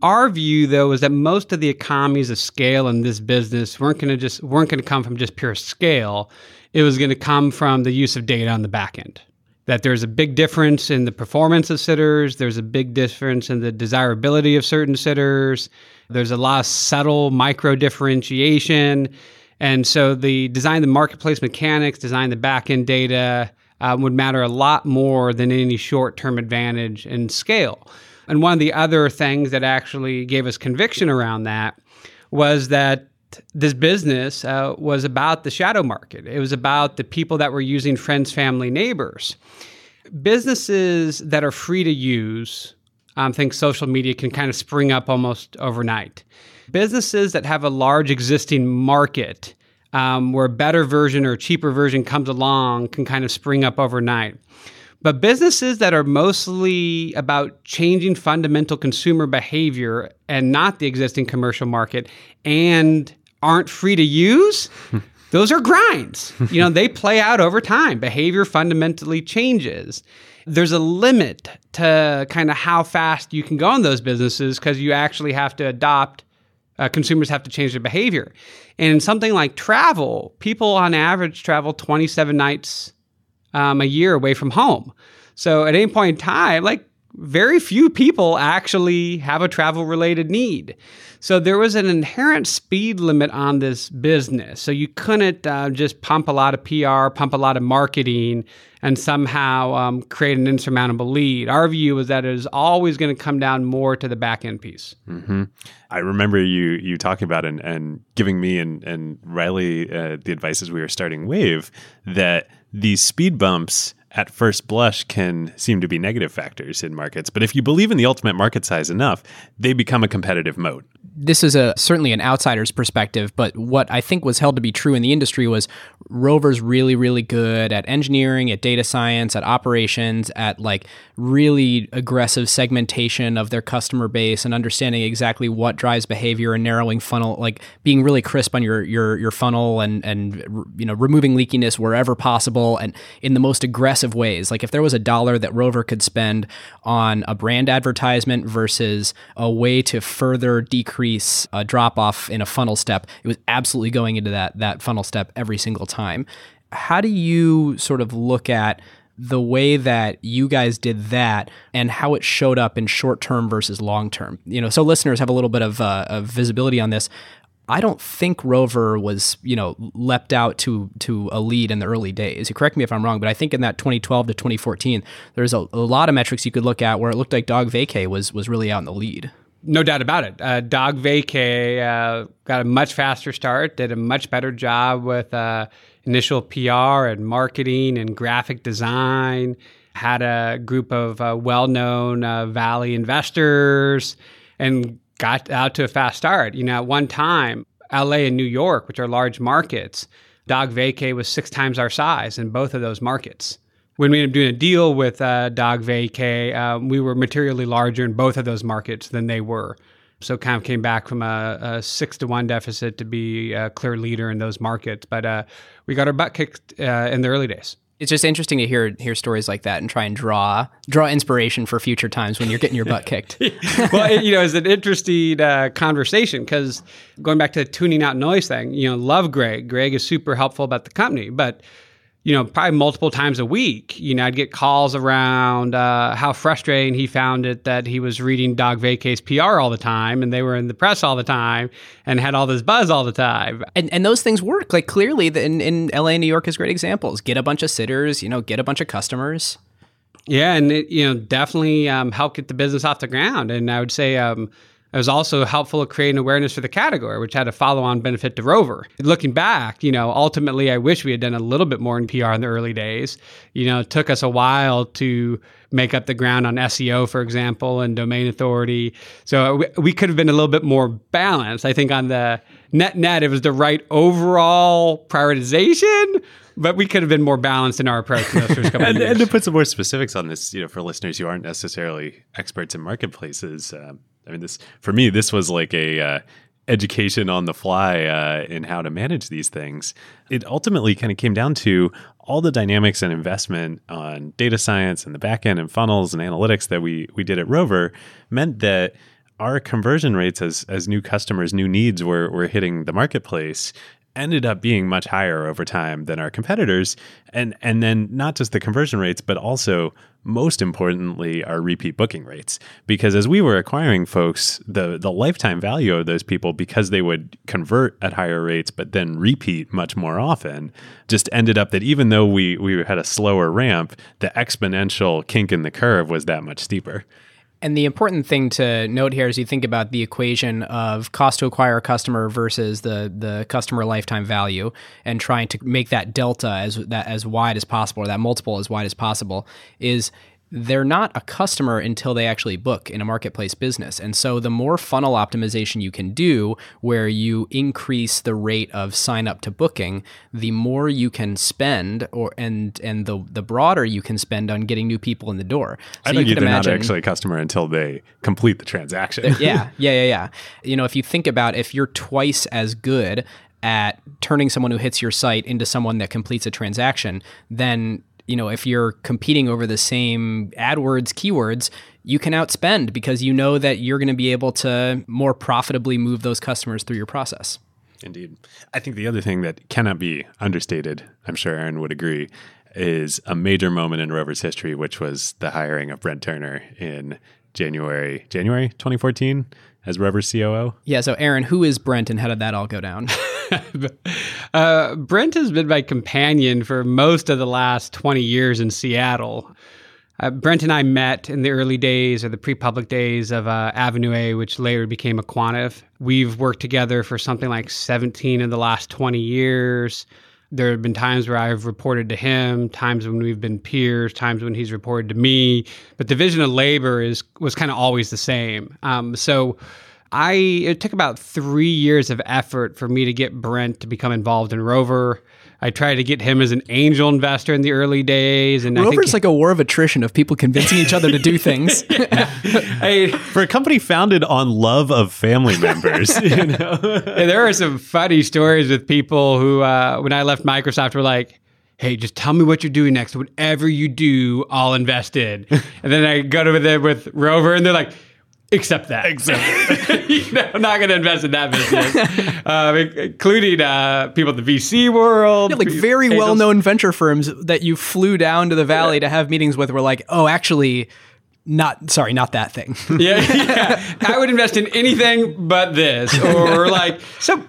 Our view, though, is that most of the economies of scale in this business weren't going to just weren't going to come from just pure scale. It was going to come from the use of data on the back end. That there's a big difference in the performance of sitters. There's a big difference in the desirability of certain sitters. There's a lot of subtle micro differentiation. And so the design the marketplace mechanics, design the back end data, um, would matter a lot more than any short term advantage in scale. And one of the other things that actually gave us conviction around that was that this business uh, was about the shadow market. It was about the people that were using friends, family, neighbors. Businesses that are free to use, um, think social media can kind of spring up almost overnight. Businesses that have a large existing market um, where a better version or a cheaper version comes along can kind of spring up overnight. But businesses that are mostly about changing fundamental consumer behavior and not the existing commercial market and aren't free to use, [laughs] those are grinds. You know, they play out over time. Behavior fundamentally changes. There's a limit to kind of how fast you can go in those businesses because you actually have to adopt uh, consumers have to change their behavior. And in something like travel, people on average travel 27 nights um, a year away from home. So at any point in time, like very few people actually have a travel related need. So there was an inherent speed limit on this business. So you couldn't uh, just pump a lot of PR, pump a lot of marketing, and somehow um, create an insurmountable lead. Our view was that it is always going to come down more to the back end piece. Mm-hmm. I remember you you talking about and, and giving me and and Riley uh, the advice as we were starting Wave that these speed bumps at first blush can seem to be negative factors in markets. But if you believe in the ultimate market size enough, they become a competitive moat. This is a certainly an outsider's perspective, but what I think was held to be true in the industry was Rover's really, really good at engineering, at data science, at operations, at like really aggressive segmentation of their customer base and understanding exactly what drives behavior and narrowing funnel, like being really crisp on your your your funnel and and you know removing leakiness wherever possible and in the most aggressive ways. Like if there was a dollar that Rover could spend on a brand advertisement versus a way to further decrease a drop off in a funnel step, it was absolutely going into that that funnel step every single time. How do you sort of look at the way that you guys did that and how it showed up in short term versus long term. You know, so listeners have a little bit of, uh, of visibility on this. I don't think Rover was, you know, leapt out to to a lead in the early days. You correct me if I'm wrong, but I think in that 2012 to 2014, there's a, a lot of metrics you could look at where it looked like Dog Vacay was was really out in the lead. No doubt about it. Uh, Dog Vacay uh, got a much faster start, did a much better job with uh, initial PR and marketing and graphic design, had a group of uh, well known uh, Valley investors, and got out to a fast start. You know, at one time, LA and New York, which are large markets, Dog Vacay was six times our size in both of those markets. When we ended up doing a deal with uh, Dog Vacay, um, we were materially larger in both of those markets than they were. So kind of came back from a, a, six to one deficit to be a clear leader in those markets. But uh, we got our butt kicked uh, in the early days. It's just interesting to hear hear stories like that and try and draw draw inspiration for future times when you're getting your butt kicked. [laughs] well, it, you know, it's an interesting uh, conversation because going back to the tuning out noise thing, you know, love Greg. Greg is super helpful about the company, but you know, probably multiple times a week, you know, I'd get calls around uh, how frustrating he found it that he was reading Dog Vacay's PR all the time and they were in the press all the time and had all this buzz all the time. And, and those things work. Like clearly in, in LA and New York is great examples. Get a bunch of sitters, you know, get a bunch of customers. Yeah. And it, you know, definitely um, help get the business off the ground. And I would say, um, was also helpful at creating awareness for the category, which had a follow on benefit to Rover. Looking back, you know, ultimately, I wish we had done a little bit more in PR in the early days. You know, it took us a while to make up the ground on SEO, for example, and domain authority. So we, we could have been a little bit more balanced. I think on the net net, it was the right overall prioritization, but we could have been more balanced in our approach in those first [laughs] couple and, of years. And to put some more specifics on this, you know, for listeners who aren't necessarily experts in marketplaces, um, I mean, this for me, this was like a uh, education on the fly uh, in how to manage these things. It ultimately kind of came down to all the dynamics and investment on data science and the backend and funnels and analytics that we we did at Rover meant that our conversion rates as as new customers, new needs were were hitting the marketplace ended up being much higher over time than our competitors. And and then not just the conversion rates but also most importantly our repeat booking rates. Because as we were acquiring folks the the lifetime value of those people because they would convert at higher rates but then repeat much more often just ended up that even though we we had a slower ramp the exponential kink in the curve was that much steeper and the important thing to note here as you think about the equation of cost to acquire a customer versus the the customer lifetime value and trying to make that delta as that as wide as possible or that multiple as wide as possible is they're not a customer until they actually book in a marketplace business. And so the more funnel optimization you can do where you increase the rate of sign up to booking, the more you can spend or and and the the broader you can spend on getting new people in the door. So I know you they're imagine, not actually a customer until they complete the transaction. yeah, [laughs] yeah, yeah, yeah. You know, if you think about if you're twice as good at turning someone who hits your site into someone that completes a transaction, then you know, if you're competing over the same AdWords keywords, you can outspend because you know that you're going to be able to more profitably move those customers through your process. Indeed. I think the other thing that cannot be understated, I'm sure Aaron would agree, is a major moment in Rover's history, which was the hiring of Brent Turner in January January 2014 as Rover's COO. Yeah. So, Aaron, who is Brent, and how did that all go down? [laughs] uh, Brent has been my companion for most of the last 20 years in Seattle. Uh, Brent and I met in the early days or the pre public days of uh, Avenue A, which later became Aquantive. We've worked together for something like 17 of the last 20 years. There have been times where I've reported to him, times when we've been peers, times when he's reported to me. But the vision of labor is was kind of always the same. Um, so I it took about three years of effort for me to get Brent to become involved in Rover. I tried to get him as an angel investor in the early days, and Rover's like a war of attrition of people convincing each other to do things. [laughs] I, For a company founded on love of family members, [laughs] you know, there are some funny stories with people who, uh, when I left Microsoft, were like, hey, just tell me what you're doing next. Whatever you do, I'll invest in. and then I go to them with Rover, and they're like, Except that. Except [laughs] you know, I'm not going to invest in that business, [laughs] uh, including uh, people at the VC world. Yeah, like very well known venture firms that you flew down to the valley yeah. to have meetings with were like, oh, actually, not sorry, not that thing. [laughs] yeah, yeah, I would invest in anything but this, or like so.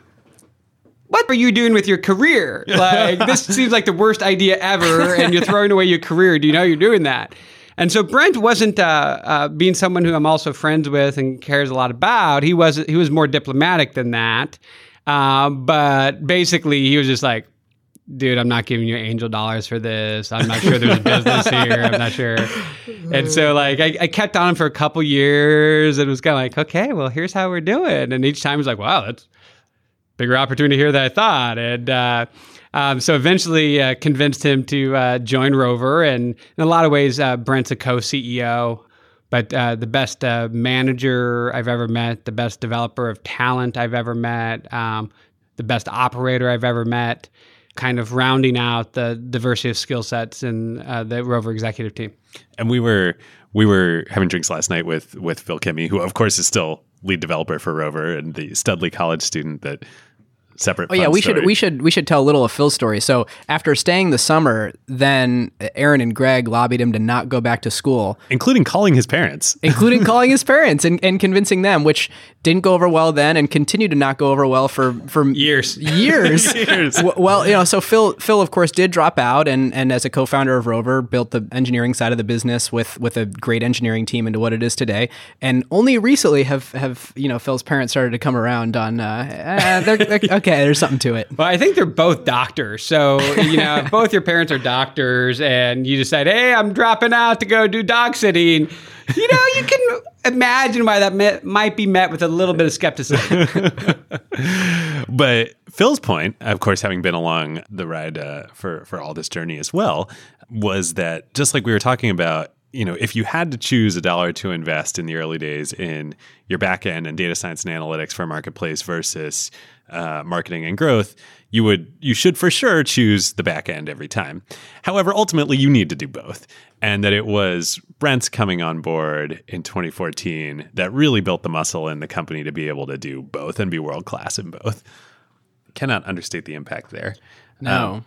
What are you doing with your career? Like this seems like the worst idea ever, and you're throwing away your career. Do you know you're doing that? And so Brent wasn't uh, uh, being someone who I'm also friends with and cares a lot about. He was he was more diplomatic than that. Uh, but basically, he was just like, dude, I'm not giving you angel dollars for this. I'm not sure there's a business here. I'm not sure. And so like I, I kept on for a couple years and was kind of like, okay, well, here's how we're doing. And each time was like, wow, that's bigger opportunity here than I thought. And uh, um, so eventually uh, convinced him to uh, join Rover. And in a lot of ways, uh, Brent's a co CEO, but uh, the best uh, manager I've ever met, the best developer of talent I've ever met, um, the best operator I've ever met, kind of rounding out the diversity of skill sets in uh, the Rover executive team. And we were we were having drinks last night with with Phil Kimmey, who of course is still lead developer for Rover and the Studley College student that separate. Oh yeah, we story. should we should we should tell a little of Phil's story. So after staying the summer, then Aaron and Greg lobbied him to not go back to school, including calling his parents, [laughs] including calling his parents and, and convincing them, which didn't go over well then, and continued to not go over well for for years, [laughs] years. [laughs] years. well, you know, so Phil Phil of course did drop out, and and as a co-founder of Rover, built the engineering side of the business with with a great engineering team into what it is today, and only recently have have you know Phil's parents started to come around on uh, uh they're, they're, okay okay, there's something to it. Well, I think they're both doctors. So, you know, if [laughs] both your parents are doctors and you decide, hey, I'm dropping out to go do dog sitting, you know, you can imagine why that met, might be met with a little bit of skepticism. [laughs] but Phil's point, of course, having been along the ride uh, for, for all this journey as well, was that just like we were talking about, you know, if you had to choose a dollar to invest in the early days in your backend and data science and analytics for a marketplace versus uh, marketing and growth, you would you should for sure choose the back end every time. However, ultimately you need to do both. And that it was Brent's coming on board in 2014 that really built the muscle in the company to be able to do both and be world class in both. cannot understate the impact there. No. Um,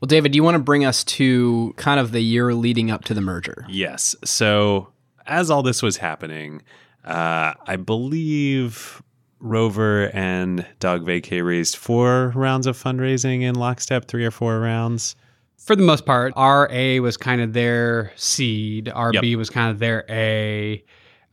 well, David, do you want to bring us to kind of the year leading up to the merger? Yes. So, as all this was happening, uh, I believe Rover and Dog Vacay raised four rounds of fundraising in lockstep, three or four rounds. For the most part, RA was kind of their seed, RB yep. was kind of their A,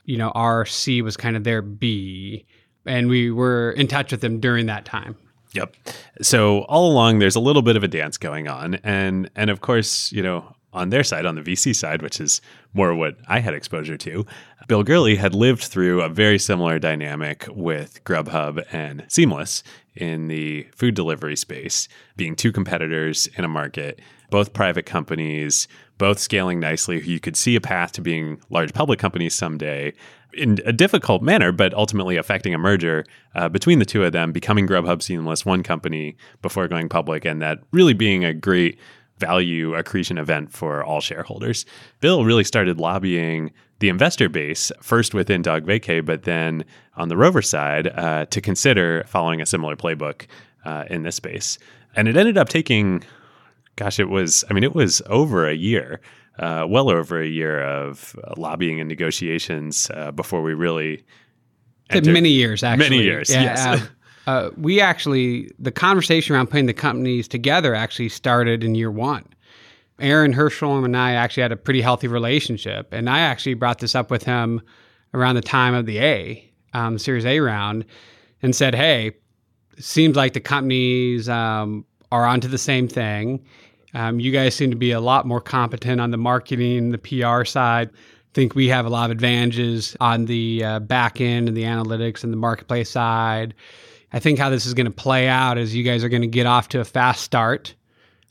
you know, RC was kind of their B. And we were in touch with them during that time. Yep. So all along, there's a little bit of a dance going on, and and of course, you know, on their side, on the VC side, which is more what I had exposure to, Bill Gurley had lived through a very similar dynamic with Grubhub and Seamless in the food delivery space, being two competitors in a market, both private companies, both scaling nicely. You could see a path to being large public companies someday, in a difficult manner, but ultimately affecting a merger uh, between the two of them, becoming Grubhub Seamless one company before going public, and that really being a great value accretion event for all shareholders. Bill really started lobbying the investor base, first within Dog Vacay, but then on the Rover side, uh, to consider following a similar playbook uh, in this space. And it ended up taking, gosh, it was, I mean, it was over a year uh, well over a year of uh, lobbying and negotiations uh, before we really many years actually. Many years yeah, yes. Uh, uh, we actually the conversation around putting the companies together actually started in year one. Aaron Hirschhorn and i actually had a pretty healthy relationship and i actually brought this up with him around the time of the a um, series a round and said hey seems like the companies um, are onto the same thing um, you guys seem to be a lot more competent on the marketing, the PR side. I think we have a lot of advantages on the uh, back end and the analytics and the marketplace side. I think how this is going to play out is you guys are going to get off to a fast start.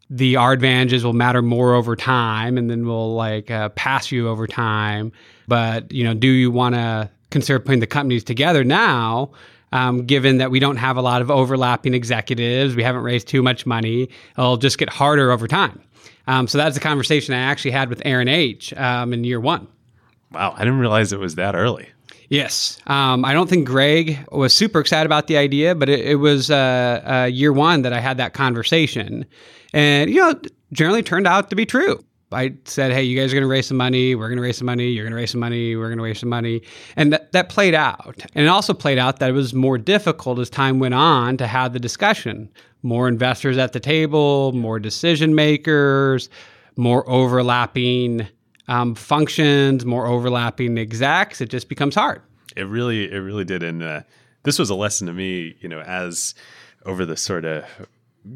The our advantages will matter more over time, and then we'll like uh, pass you over time. But you know, do you want to consider putting the companies together now? Um, given that we don't have a lot of overlapping executives. We haven't raised too much money. It'll just get harder over time. Um, so that's a conversation I actually had with Aaron H. Um, in year one. Wow, I didn't realize it was that early. Yes. Um, I don't think Greg was super excited about the idea, but it, it was uh, uh, year one that I had that conversation. And, you know, generally turned out to be true. I said, hey, you guys are going to raise some money. We're going to raise some money. You're going to raise some money. We're going to raise some money. And that, that played out. And it also played out that it was more difficult as time went on to have the discussion. More investors at the table, more decision makers, more overlapping um, functions, more overlapping execs. It just becomes hard. It really, it really did. And uh, this was a lesson to me, you know, as over the sort of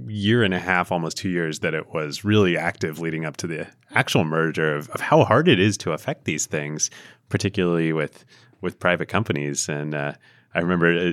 year and a half, almost two years, that it was really active leading up to the actual merger of, of how hard it is to affect these things, particularly with with private companies. And uh, I remember uh,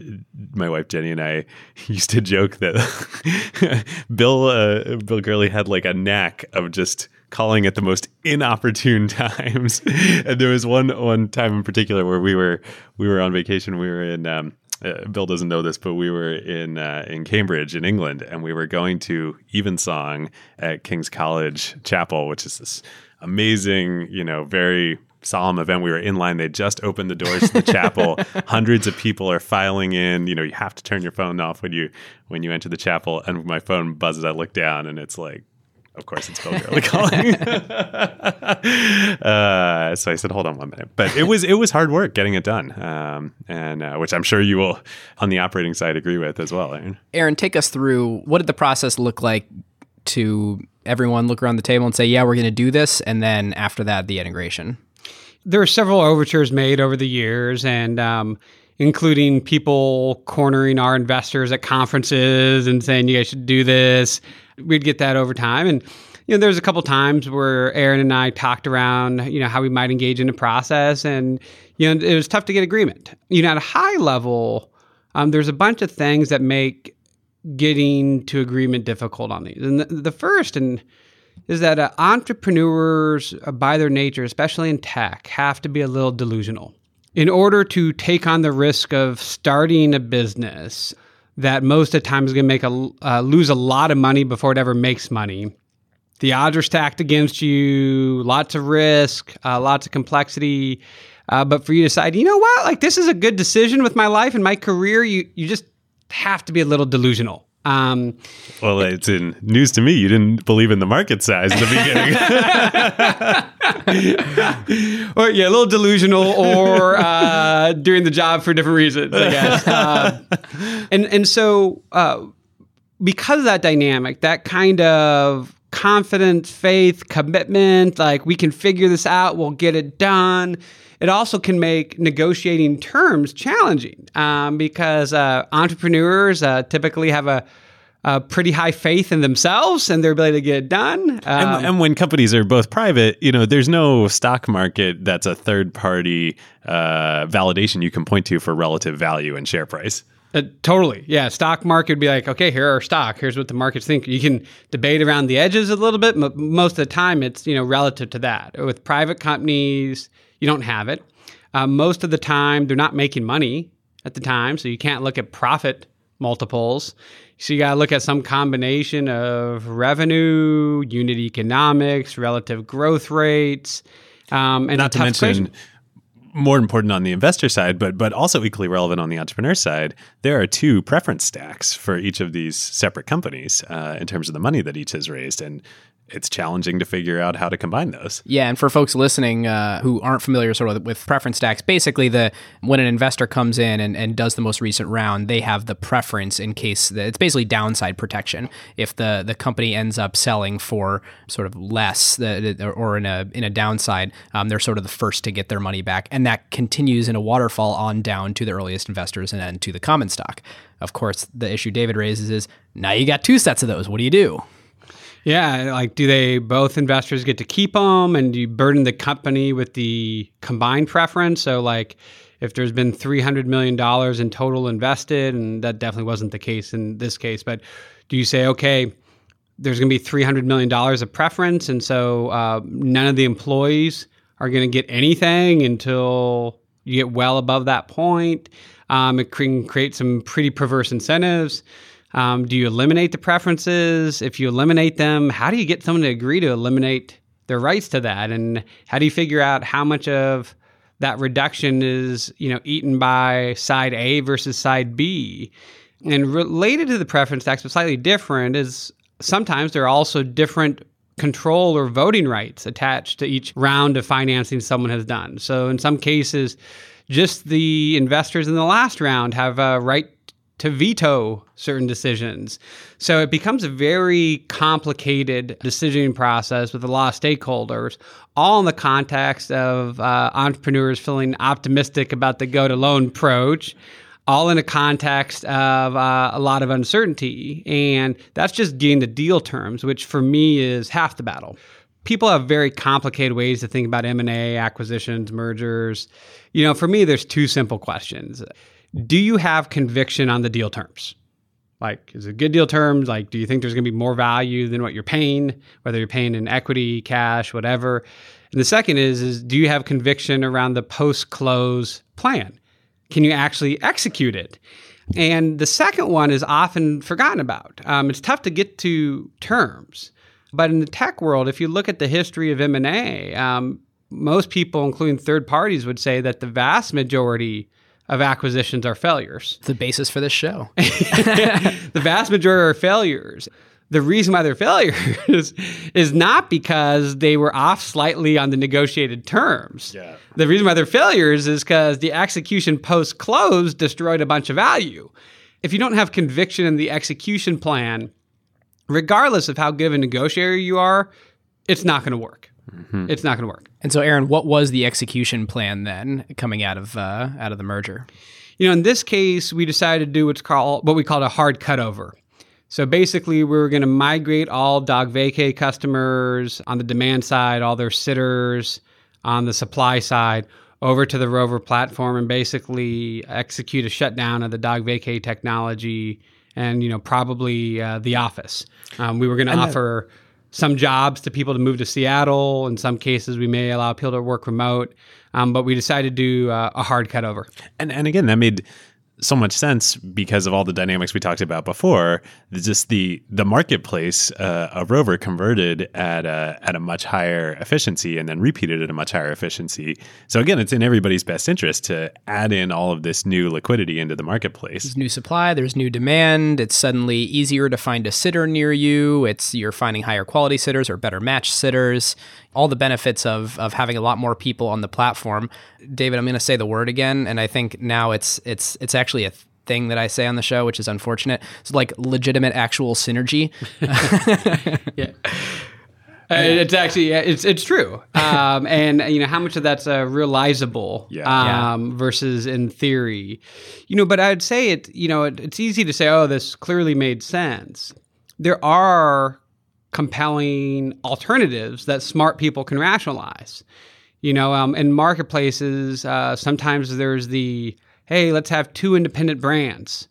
my wife Jenny and I [laughs] used to joke that [laughs] Bill uh, Bill Gurley had like a knack of just calling at the most inopportune [laughs] times. and there was one one time in particular where we were we were on vacation. We were in um, uh, Bill doesn't know this, but we were in uh, in Cambridge in England, and we were going to Evensong at King's College Chapel, which is this amazing, you know, very solemn event. We were in line. They just opened the doors to the chapel. [laughs] Hundreds of people are filing in. You know, you have to turn your phone off when you when you enter the chapel. And my phone buzzes. I look down, and it's like of course, it's Bill Gurley calling. [laughs] uh, so I said, "Hold on one minute." But it was it was hard work getting it done, um, and uh, which I'm sure you will, on the operating side, agree with as well, Aaron. Aaron, take us through what did the process look like to everyone look around the table and say, "Yeah, we're going to do this," and then after that, the integration. There were several overtures made over the years, and um, including people cornering our investors at conferences and saying, "You guys should do this." We'd get that over time. And you know, there's a couple times where Aaron and I talked around, you know, how we might engage in the process, and you know, it was tough to get agreement. You know, at a high level, um, there's a bunch of things that make getting to agreement difficult on these. And the, the first and is that uh, entrepreneurs, uh, by their nature, especially in tech, have to be a little delusional. In order to take on the risk of starting a business, that most of the time is going to make a uh, lose a lot of money before it ever makes money. The odds are stacked against you, lots of risk, uh, lots of complexity. Uh, but for you to decide, you know what, like this is a good decision with my life and my career, you you just have to be a little delusional. Um, well, it's in news to me. You didn't believe in the market size in the beginning. [laughs] [laughs] [laughs] or yeah, a little delusional, or uh, doing the job for different reasons, I guess. [laughs] Uh, and and so uh, because of that dynamic, that kind of confidence, faith, commitment, like we can figure this out, we'll get it done. It also can make negotiating terms challenging um, because uh, entrepreneurs uh, typically have a, a, pretty high faith in themselves and their ability to get it done. Um, and, and, when companies are both private, you know, there's no stock market that's a third party uh, validation you can point to for relative value and share price. Uh, totally. Yeah. Stock market would be like, okay, here are our stock. Here's what the markets think. You can debate around the edges a little bit, but most of the time it's, you know, relative to that. With private companies, you don't have it. Uh, most of the time, they're not making money at the time, so you can't look at profit multiples. So you got to look at some combination of revenue, unit economics, relative growth rates, um, and not to mention equation more important on the investor side, but but also equally relevant on the entrepreneur side, there are two preference stacks for each of these separate companies uh, in terms of the money that each has raised, and it's challenging to figure out how to combine those. Yeah, and for folks listening uh, who aren't familiar sort of with preference stacks, basically the when an investor comes in and, and does the most recent round, they have the preference in case the, it's basically downside protection. If the the company ends up selling for sort of less the, or in a in a downside, um, they're sort of the first to get their money back, and that continues in a waterfall on down to the earliest investors and then to the common stock. Of course, the issue David raises is now you got two sets of those. What do you do? Yeah, like do they both investors get to keep them, and do you burden the company with the combined preference? So like. If there's been three hundred million dollars in total invested, and that definitely wasn't the case in this case, but do you say, okay, there's going to be $300 million of preference. And so uh, none of the employees are going to get anything until you get well above that point. Um, it can create some pretty perverse incentives. Um, do you eliminate the preferences? If you eliminate them, how do you get someone to agree to eliminate their rights to that? And how do you figure out how much of that reduction is, you know, eaten by side A versus side B? And related to the preference stacks, but slightly different, is sometimes there are also different control or voting rights attached to each round of financing someone has done. So in some cases, just the investors in the last round have a right to veto certain decisions. So it becomes a very complicated decision process with a lot of stakeholders, all in the context of uh, entrepreneurs feeling optimistic about the go to loan approach. All in a context of uh, a lot of uncertainty. And that's just getting the deal terms, which for me is half the battle people have very complicated ways to think about M&A, acquisitions, mergers. You know, for me there's two simple questions do you have conviction on the deal terms? Like, is it good deal terms? Like, do you think there's going to be more value than what you're paying, whether you're paying in equity, cash, whatever? And the second is, is do you have conviction around the post-close plan? Can you actually execute it? And the second one is often forgotten about. Um, it's tough to get to terms, but in the tech world, if you look at the history of M and A, um, most people, including third parties, would say that the vast majority of acquisitions are failures. The basis for this show. [laughs] the vast majority are failures. The reason why they're failures [laughs] is not because they were off slightly on the negotiated terms. Yeah. The reason why they're failures is because the execution post close destroyed a bunch of value. If you don't have conviction in the execution plan, regardless of how good of a negotiator you are, it's not going to work. Mm-hmm. It's not going to work. And so, Aaron, what was the execution plan then coming out of uh, out of the merger? You know, in this case, we decided to do what's called what we called a hard cutover. So basically, we were going to migrate all DogVacay customers on the demand side, all their sitters on the supply side, over to the Rover platform, and basically execute a shutdown of the DogVacay technology, and you know probably uh, the Office. Um, we were going to offer. That- some jobs to people to move to Seattle. In some cases, we may allow people to work remote. Um, but we decided to do uh, a hard cutover. And and again, that made so much sense because of all the dynamics we talked about before. Just the the marketplace uh, of Rover converted at a at a much higher efficiency and then repeated at a much higher efficiency. So again, it's in everybody's best interest to add in all of this new liquidity into the marketplace. There's new supply, there's new demand. It's suddenly easier to find a sitter near you. It's you're finding higher quality sitters or better match sitters. All the benefits of of having a lot more people on the platform. David, I'm going to say the word again, and I think now it's it's it's actually a thing that I say on the show, which is unfortunate. It's like legitimate, actual synergy. [laughs] [laughs] yeah. Uh, it's actually it's it's true, um, [laughs] and you know how much of that's uh, realizable Yeah. um, versus in theory, you know. But I'd say it. You know, it, it's easy to say, "Oh, this clearly made sense." There are compelling alternatives that smart people can rationalize. You know, um, in marketplaces, uh, sometimes there's the hey, let's have two independent brands.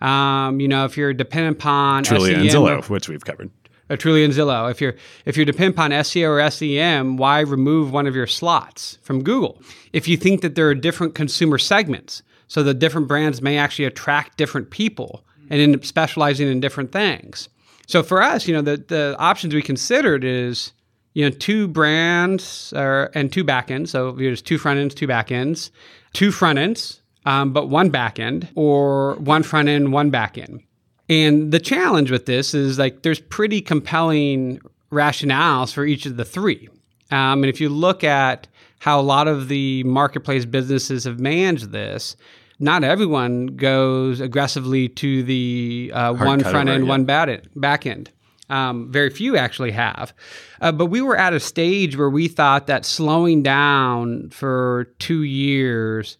Um, you know, if you're dependent upon Trulia and Zillow, which we've covered. or Trulia and Zillow. If you're if you're dependent upon SEO or SEM, why remove one of your slots from Google? If you think that there are different consumer segments, so the different brands may actually attract different people and end up specializing in different things. So for us, you know, the the options we considered is you know two brands or, and two backends. So there's two front ends, two back ends, two front ends, um, but one back end, or one front end, one back end. And the challenge with this is like there's pretty compelling rationales for each of the three. Um, and if you look at how a lot of the marketplace businesses have managed this, not everyone goes aggressively to the uh, one front end, one back end. Back end. Um, very few actually have. Uh, but we were at a stage where we thought that slowing down for two years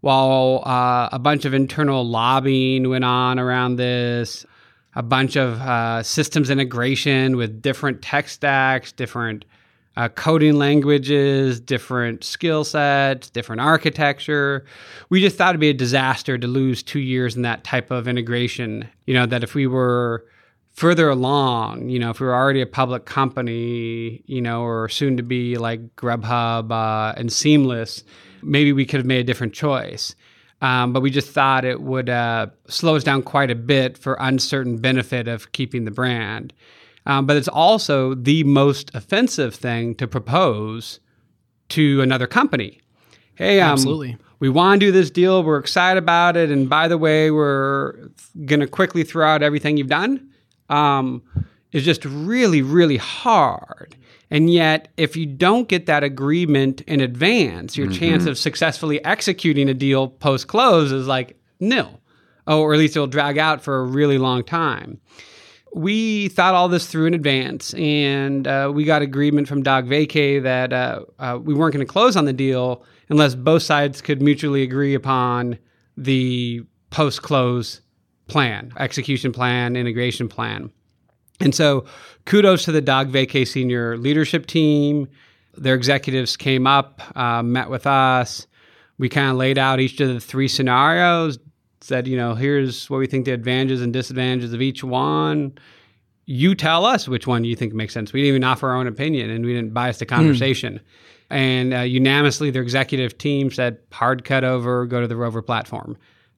while uh, a bunch of internal lobbying went on around this, a bunch of uh, systems integration with different tech stacks, different uh, coding languages, different skill sets, different architecture. We just thought it'd be a disaster to lose two years in that type of integration. You know, that if we were further along, you know, if we were already a public company, you know, or soon to be like Grubhub uh, and Seamless, maybe we could have made a different choice. Um, but we just thought it would uh, slow us down quite a bit for uncertain benefit of keeping the brand. Um, but it's also the most offensive thing to propose to another company. Hey, um, Absolutely. we want to do this deal. We're excited about it. And by the way, we're going to quickly throw out everything you've done. Um, is just really, really hard. And yet, if you don't get that agreement in advance, your chance of successfully executing a deal post close is like nil, oh, or at least it'll drag out for a really long time. We thought all this through in advance, and uh, we got agreement from Dog Vacay that uh, uh, we weren't going to close on the deal unless both sides could mutually agree upon the post close plan, execution plan, integration plan. And so, kudos to the Dog Vacay senior leadership team. Their executives came up, uh, met with us. We kind of laid out each of the three scenarios, said, you know, here's what we think the advantages and disadvantages of each one. You tell us which one you think makes sense. We didn't even offer our own opinion and we didn't bias the conversation. And uh, unanimously, their executive team said, hard cut over, go to the Rover platform,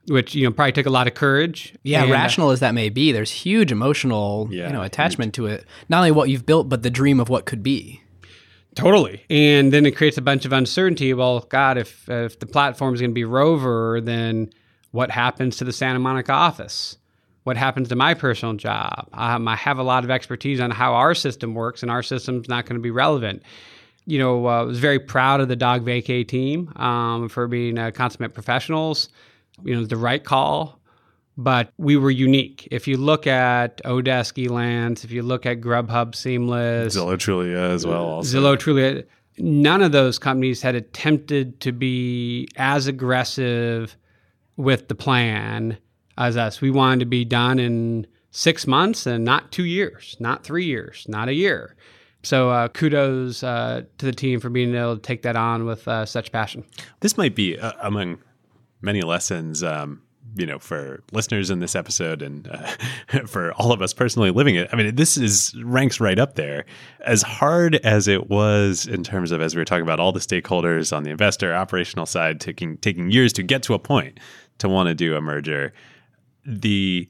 which, you know, probably took a lot of courage. Yeah, And, uh, rational as that may be, there's huge emotional, Yeah, you know, attachment to it. Not only what you've built, but the dream of what could be. Totally. And then it creates a bunch of uncertainty. Well, God, if if the platform is going to be Rover, then what happens to the Santa Monica office? What happens to my personal job? Um, I have a lot of expertise on how our system works, and our system's not going to be relevant. You know, uh, I was very proud of the Dog Vacay team um, for being uh, consummate professionals. You know, the right call, but we were unique. If you look at Odesk Elance, if you look at Grubhub Seamless, Zillow Trulia as well. Also. Zillow Trulia none of those companies had attempted to be as aggressive with the plan as us. We wanted to be done in six months and not two years, not three years, not a year. So uh, kudos uh, to the team for being able to take that on with uh, such passion. This might be uh, among many lessons, um, you know, for listeners in this episode and uh, [laughs] for all of us personally living it. I mean, this is ranks right up there. As hard as it was in terms of, as we were talking about, all the stakeholders on the investor operational side taking taking years to get to a point to want to do a merger, the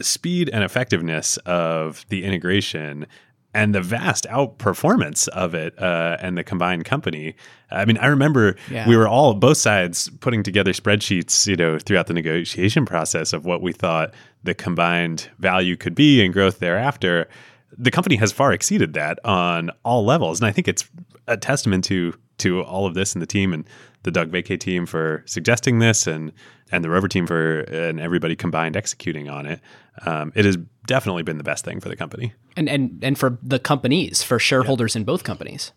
speed and effectiveness of the integration and the vast outperformance of it uh, and the combined company. I mean, I remember Yeah. we were all both sides putting together spreadsheets, you know, throughout the negotiation process of what we thought the combined value could be and growth thereafter. The company has far exceeded that on all levels, and I think it's a testament to to all of this and the team and the Dog Vacay team for suggesting this and and the Rover team for and everybody combined executing on it. Um, it has definitely been the best thing for the company. And and and for the companies, for shareholders in both companies.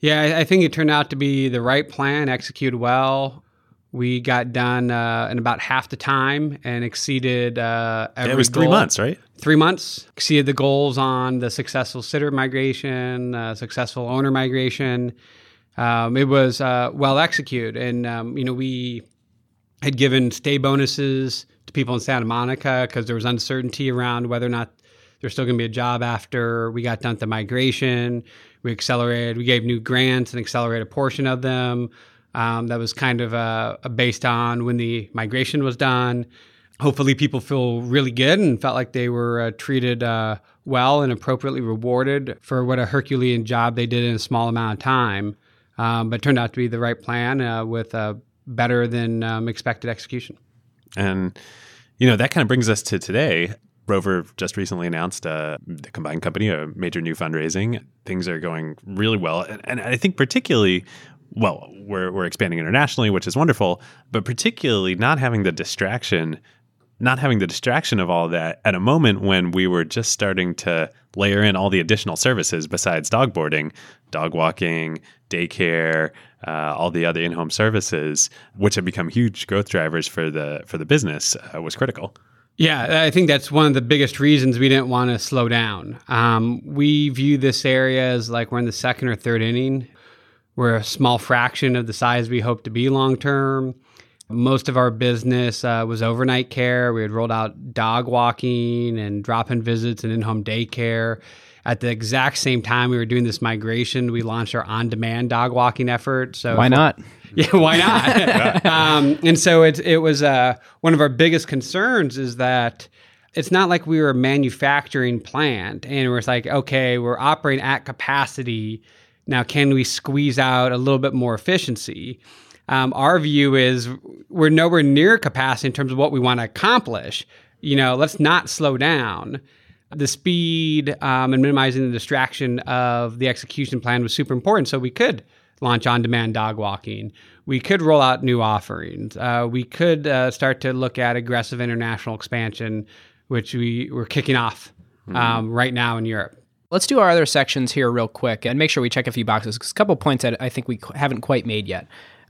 Yeah, I, I think it turned out to be the right plan, executed well. We got done uh, in about half the time and exceeded uh, every it was three goal. months, right? Three months exceeded the goals on the successful sitter migration, uh, successful owner migration. Um, it was uh, well executed, and um, you know we had given stay bonuses to people in Santa Monica because there was uncertainty around whether or not there's still going to be a job after we got done with the migration. We accelerated, we gave new grants and accelerated a portion of them. Um, that was kind of uh, based on when the migration was done. Hopefully, people feel really good and felt like they were uh, treated uh, well and appropriately rewarded for what a Herculean job they did in a small amount of time. Um, but turned out to be the right plan uh, with a better than um, expected execution. And you know that kind of brings us to today. Rover just recently announced uh, the combined company a major new fundraising. Things are going really well, and, and I think particularly well, we're we're expanding internationally, which is wonderful. But particularly not having the distraction, not having the distraction of all that at a moment when we were just starting to layer in all the additional services besides dog boarding, dog walking, daycare, uh, all the other in-home services, which have become huge growth drivers for the for the business, uh, was critical. Yeah, I think that's one of the biggest reasons we didn't want to slow down. Um, we view this area as like we're in the second or third inning. We're a small fraction of the size we hope to be long term. Most of our business uh, was overnight care. We had rolled out dog walking and drop in visits and in home daycare. At the exact same time we were doing this migration, we launched our on demand dog walking effort. So Why not? [laughs] yeah, why not? [laughs] um, and so it it was uh, one of our biggest concerns is that it's not like we were a manufacturing plant and we're like, okay, we're operating at capacity. Now, can we squeeze out a little bit more efficiency? Um, our view is we're nowhere near capacity in terms of what we want to accomplish. You know, let's not slow down. The speed um, and minimizing the distraction of the execution plan was super important. So we could launch on demand dog walking. We could roll out new offerings. Uh, we could uh, start to look at aggressive international expansion, which we, we're kicking off um, right now in Europe. Let's do our other sections here real quick and make sure we check a few boxes. 'cause a couple points that I think we haven't quite made yet.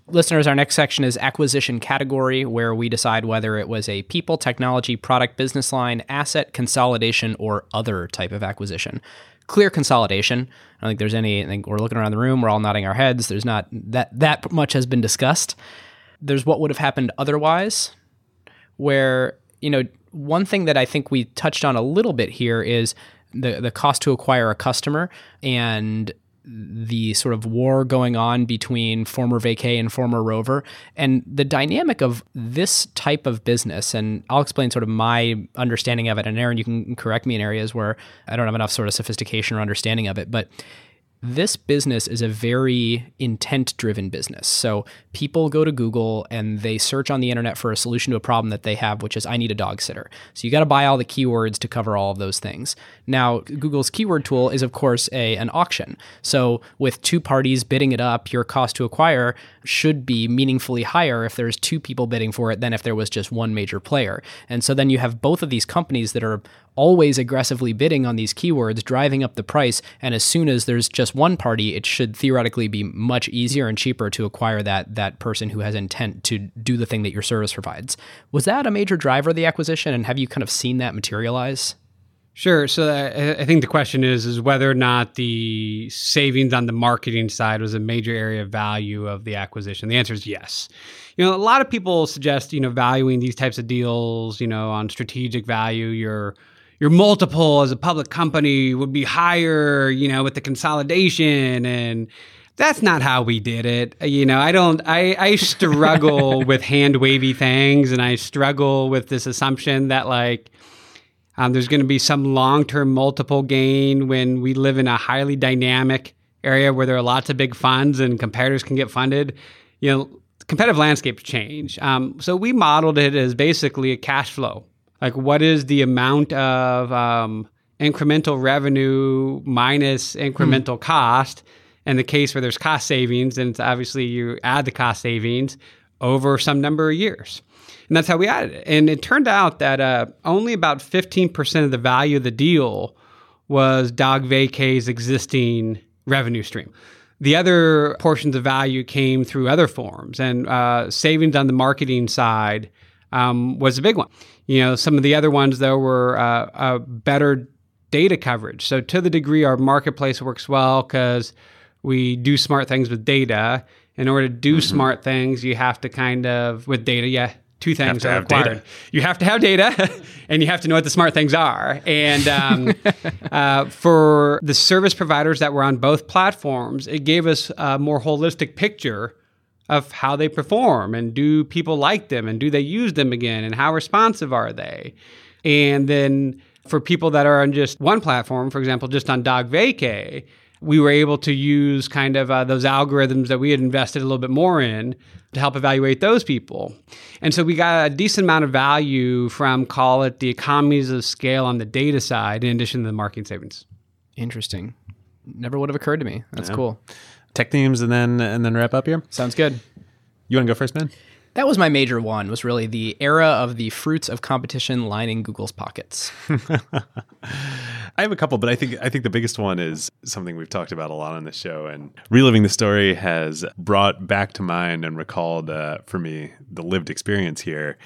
Listeners, our next section is acquisition category, where we decide whether it was a people, technology, product, business line, asset, consolidation, or other type of acquisition. Clear consolidation. I don't think there's any. I think we're looking around the room. We're all nodding our heads. There's not that that much has been discussed. There's what would have happened otherwise, where you know one thing that I think we touched on a little bit here is the the cost to acquire a customer and the sort of war going on between former vacay and former rover. And the dynamic of this type of business and i'll explain sort of my understanding of it. And aaron you can correct me in areas where i don't have enough sort of sophistication or understanding of it but this business is a very intent driven business. So people go to Google and they search on the internet for a solution to a problem that they have, which is I need a dog sitter. So you got to buy all the keywords to cover all of those things. Now, Google's keyword tool is, of course, a, an auction. So with two parties bidding it up, your cost to acquire should be meaningfully higher if there's two people bidding for it than if there was just one major player. And so then you have both of these companies that are always aggressively bidding on these keywords, driving up the price. And as soon as there's just one party, it should theoretically be much easier and cheaper to acquire that that person who has intent to do the thing that your service provides. Was that a major driver of the acquisition, and have you kind of seen that materialize? Sure. So uh, I, I think the question is is whether or not the savings on the marketing side was a major area of value of the acquisition. The answer is yes. You know, a lot of people suggest you know valuing these types of deals, you know, on strategic value. Your your multiple as a public company would be higher, you know, with the consolidation and that's not how we did it. You know, I don't, I, I struggle [laughs] with hand wavy things and I struggle with this assumption that like, um, there's going to be some long term multiple gain when we live in a highly dynamic area where there are lots of big funds and competitors can get funded. You know, competitive landscapes change. Um, so we modeled it as basically a cash flow. Like, what is the amount of um, incremental revenue minus incremental hmm. cost? In the case where there's cost savings, then it's obviously you add the cost savings over some number of years. And that's how we added it. And it turned out that uh, only about 15% of the value of the deal was DogVacay's existing revenue stream. The other portions of value came through other forms, and uh, savings on the marketing side um, was a big one. You know, some of the other ones, though, were uh, better data coverage. So, to the degree our marketplace works well because we do smart things with data, in order to do mm-hmm. smart things, you have to kind of, with data, yeah, two things are required. Data. You have to have data, [laughs] and you have to know what the smart things are. And um, [laughs] uh, for the service providers that were on both platforms, it gave us a more holistic picture of how they perform and do people like them and do they use them again and how responsive are they. And then for people that are on just one platform, for example, just on DogVacay, we were able to use kind of uh, those algorithms that we had invested a little bit more in to help evaluate those people. And so we got a decent amount of value from, call it, the economies of scale on the data side, in addition to the marketing savings. Interesting. Never would have occurred to me. That's yeah. cool. Tech themes and then and then wrap up here. Sounds good. You want to go first, man? That was my major one. Was really the era of the fruits of competition lining Google's pockets. [laughs] I have a couple, but I think I think the biggest one is something we've talked about a lot on this show, and reliving the story has brought back to mind and recalled uh, for me the lived experience here.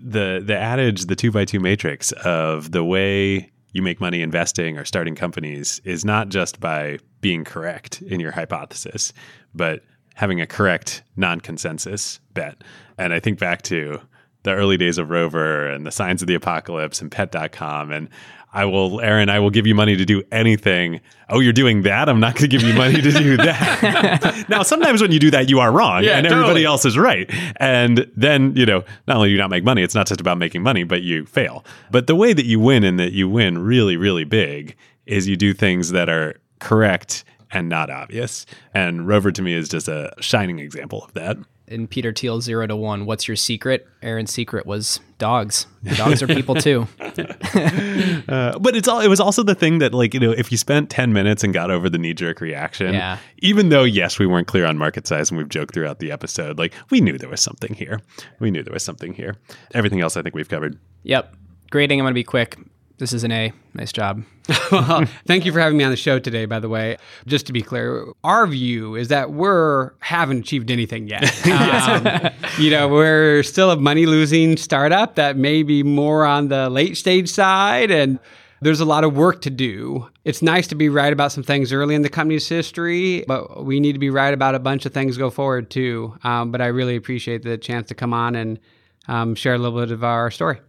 The the adage, the two by two matrix of the way you make money investing or starting companies is not just by being correct in your hypothesis, but having a correct non-consensus bet. And I think back to the early days of Rover and the signs of the apocalypse and pet.com and I will Aaron, I will give you money to do anything. Oh, you're doing that? I'm not going to give you money to do [laughs] that. now, sometimes when you do that, you are wrong yeah, and totally. everybody else is right. And then, you know, not only do you not make money, it's not just about making money, but you fail. But the way that you win and that you win really, really big is you do things that are correct and not obvious. And Rover to me is just a shining example of that. In Peter Thiel zero to one, what's your secret? Aaron's secret was dogs. Dogs are people too. [laughs] [laughs] uh, but it's all. It was also the thing that, like, you know, if you spent ten minutes and got over the knee jerk reaction, yeah. even though yes, we weren't clear on market size, and we've joked throughout the episode, like we knew there was something here. We knew there was something here. Everything else, I think we've covered. Yep. Grading. I'm going to be quick. This is an A. Nice job. [laughs] well, thank you for having me on the show today, by the way. Just to be clear, our view is that we're haven't achieved anything yet. [laughs] Um, you know, we're still a money losing startup that may be more on the late stage side and there's a lot of work to do. It's nice to be right about some things early in the company's history, but we need to be right about a bunch of things go forward too. Um, but I really appreciate the chance to come on and um, share a little bit of our story.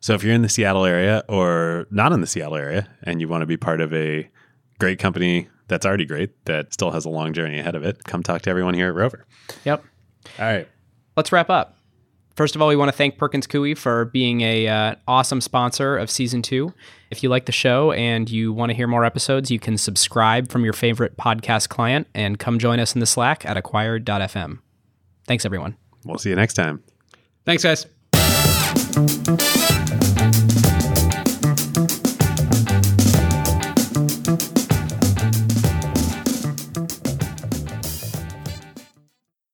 So if you're in the Seattle area or not in the Seattle area and you want to be part of a great company that's already great, that still has a long journey ahead of it, come talk to everyone here at Rover. Yep. All right. Let's wrap up. First of all, we want to thank Perkins Coie for being a uh, awesome sponsor of season two. If you like the show and you want to hear more episodes, you can subscribe from your favorite podcast client and come join us in the Slack at acquired.fm. Thanks, everyone. We'll see you next time. Thanks, guys. Thank you.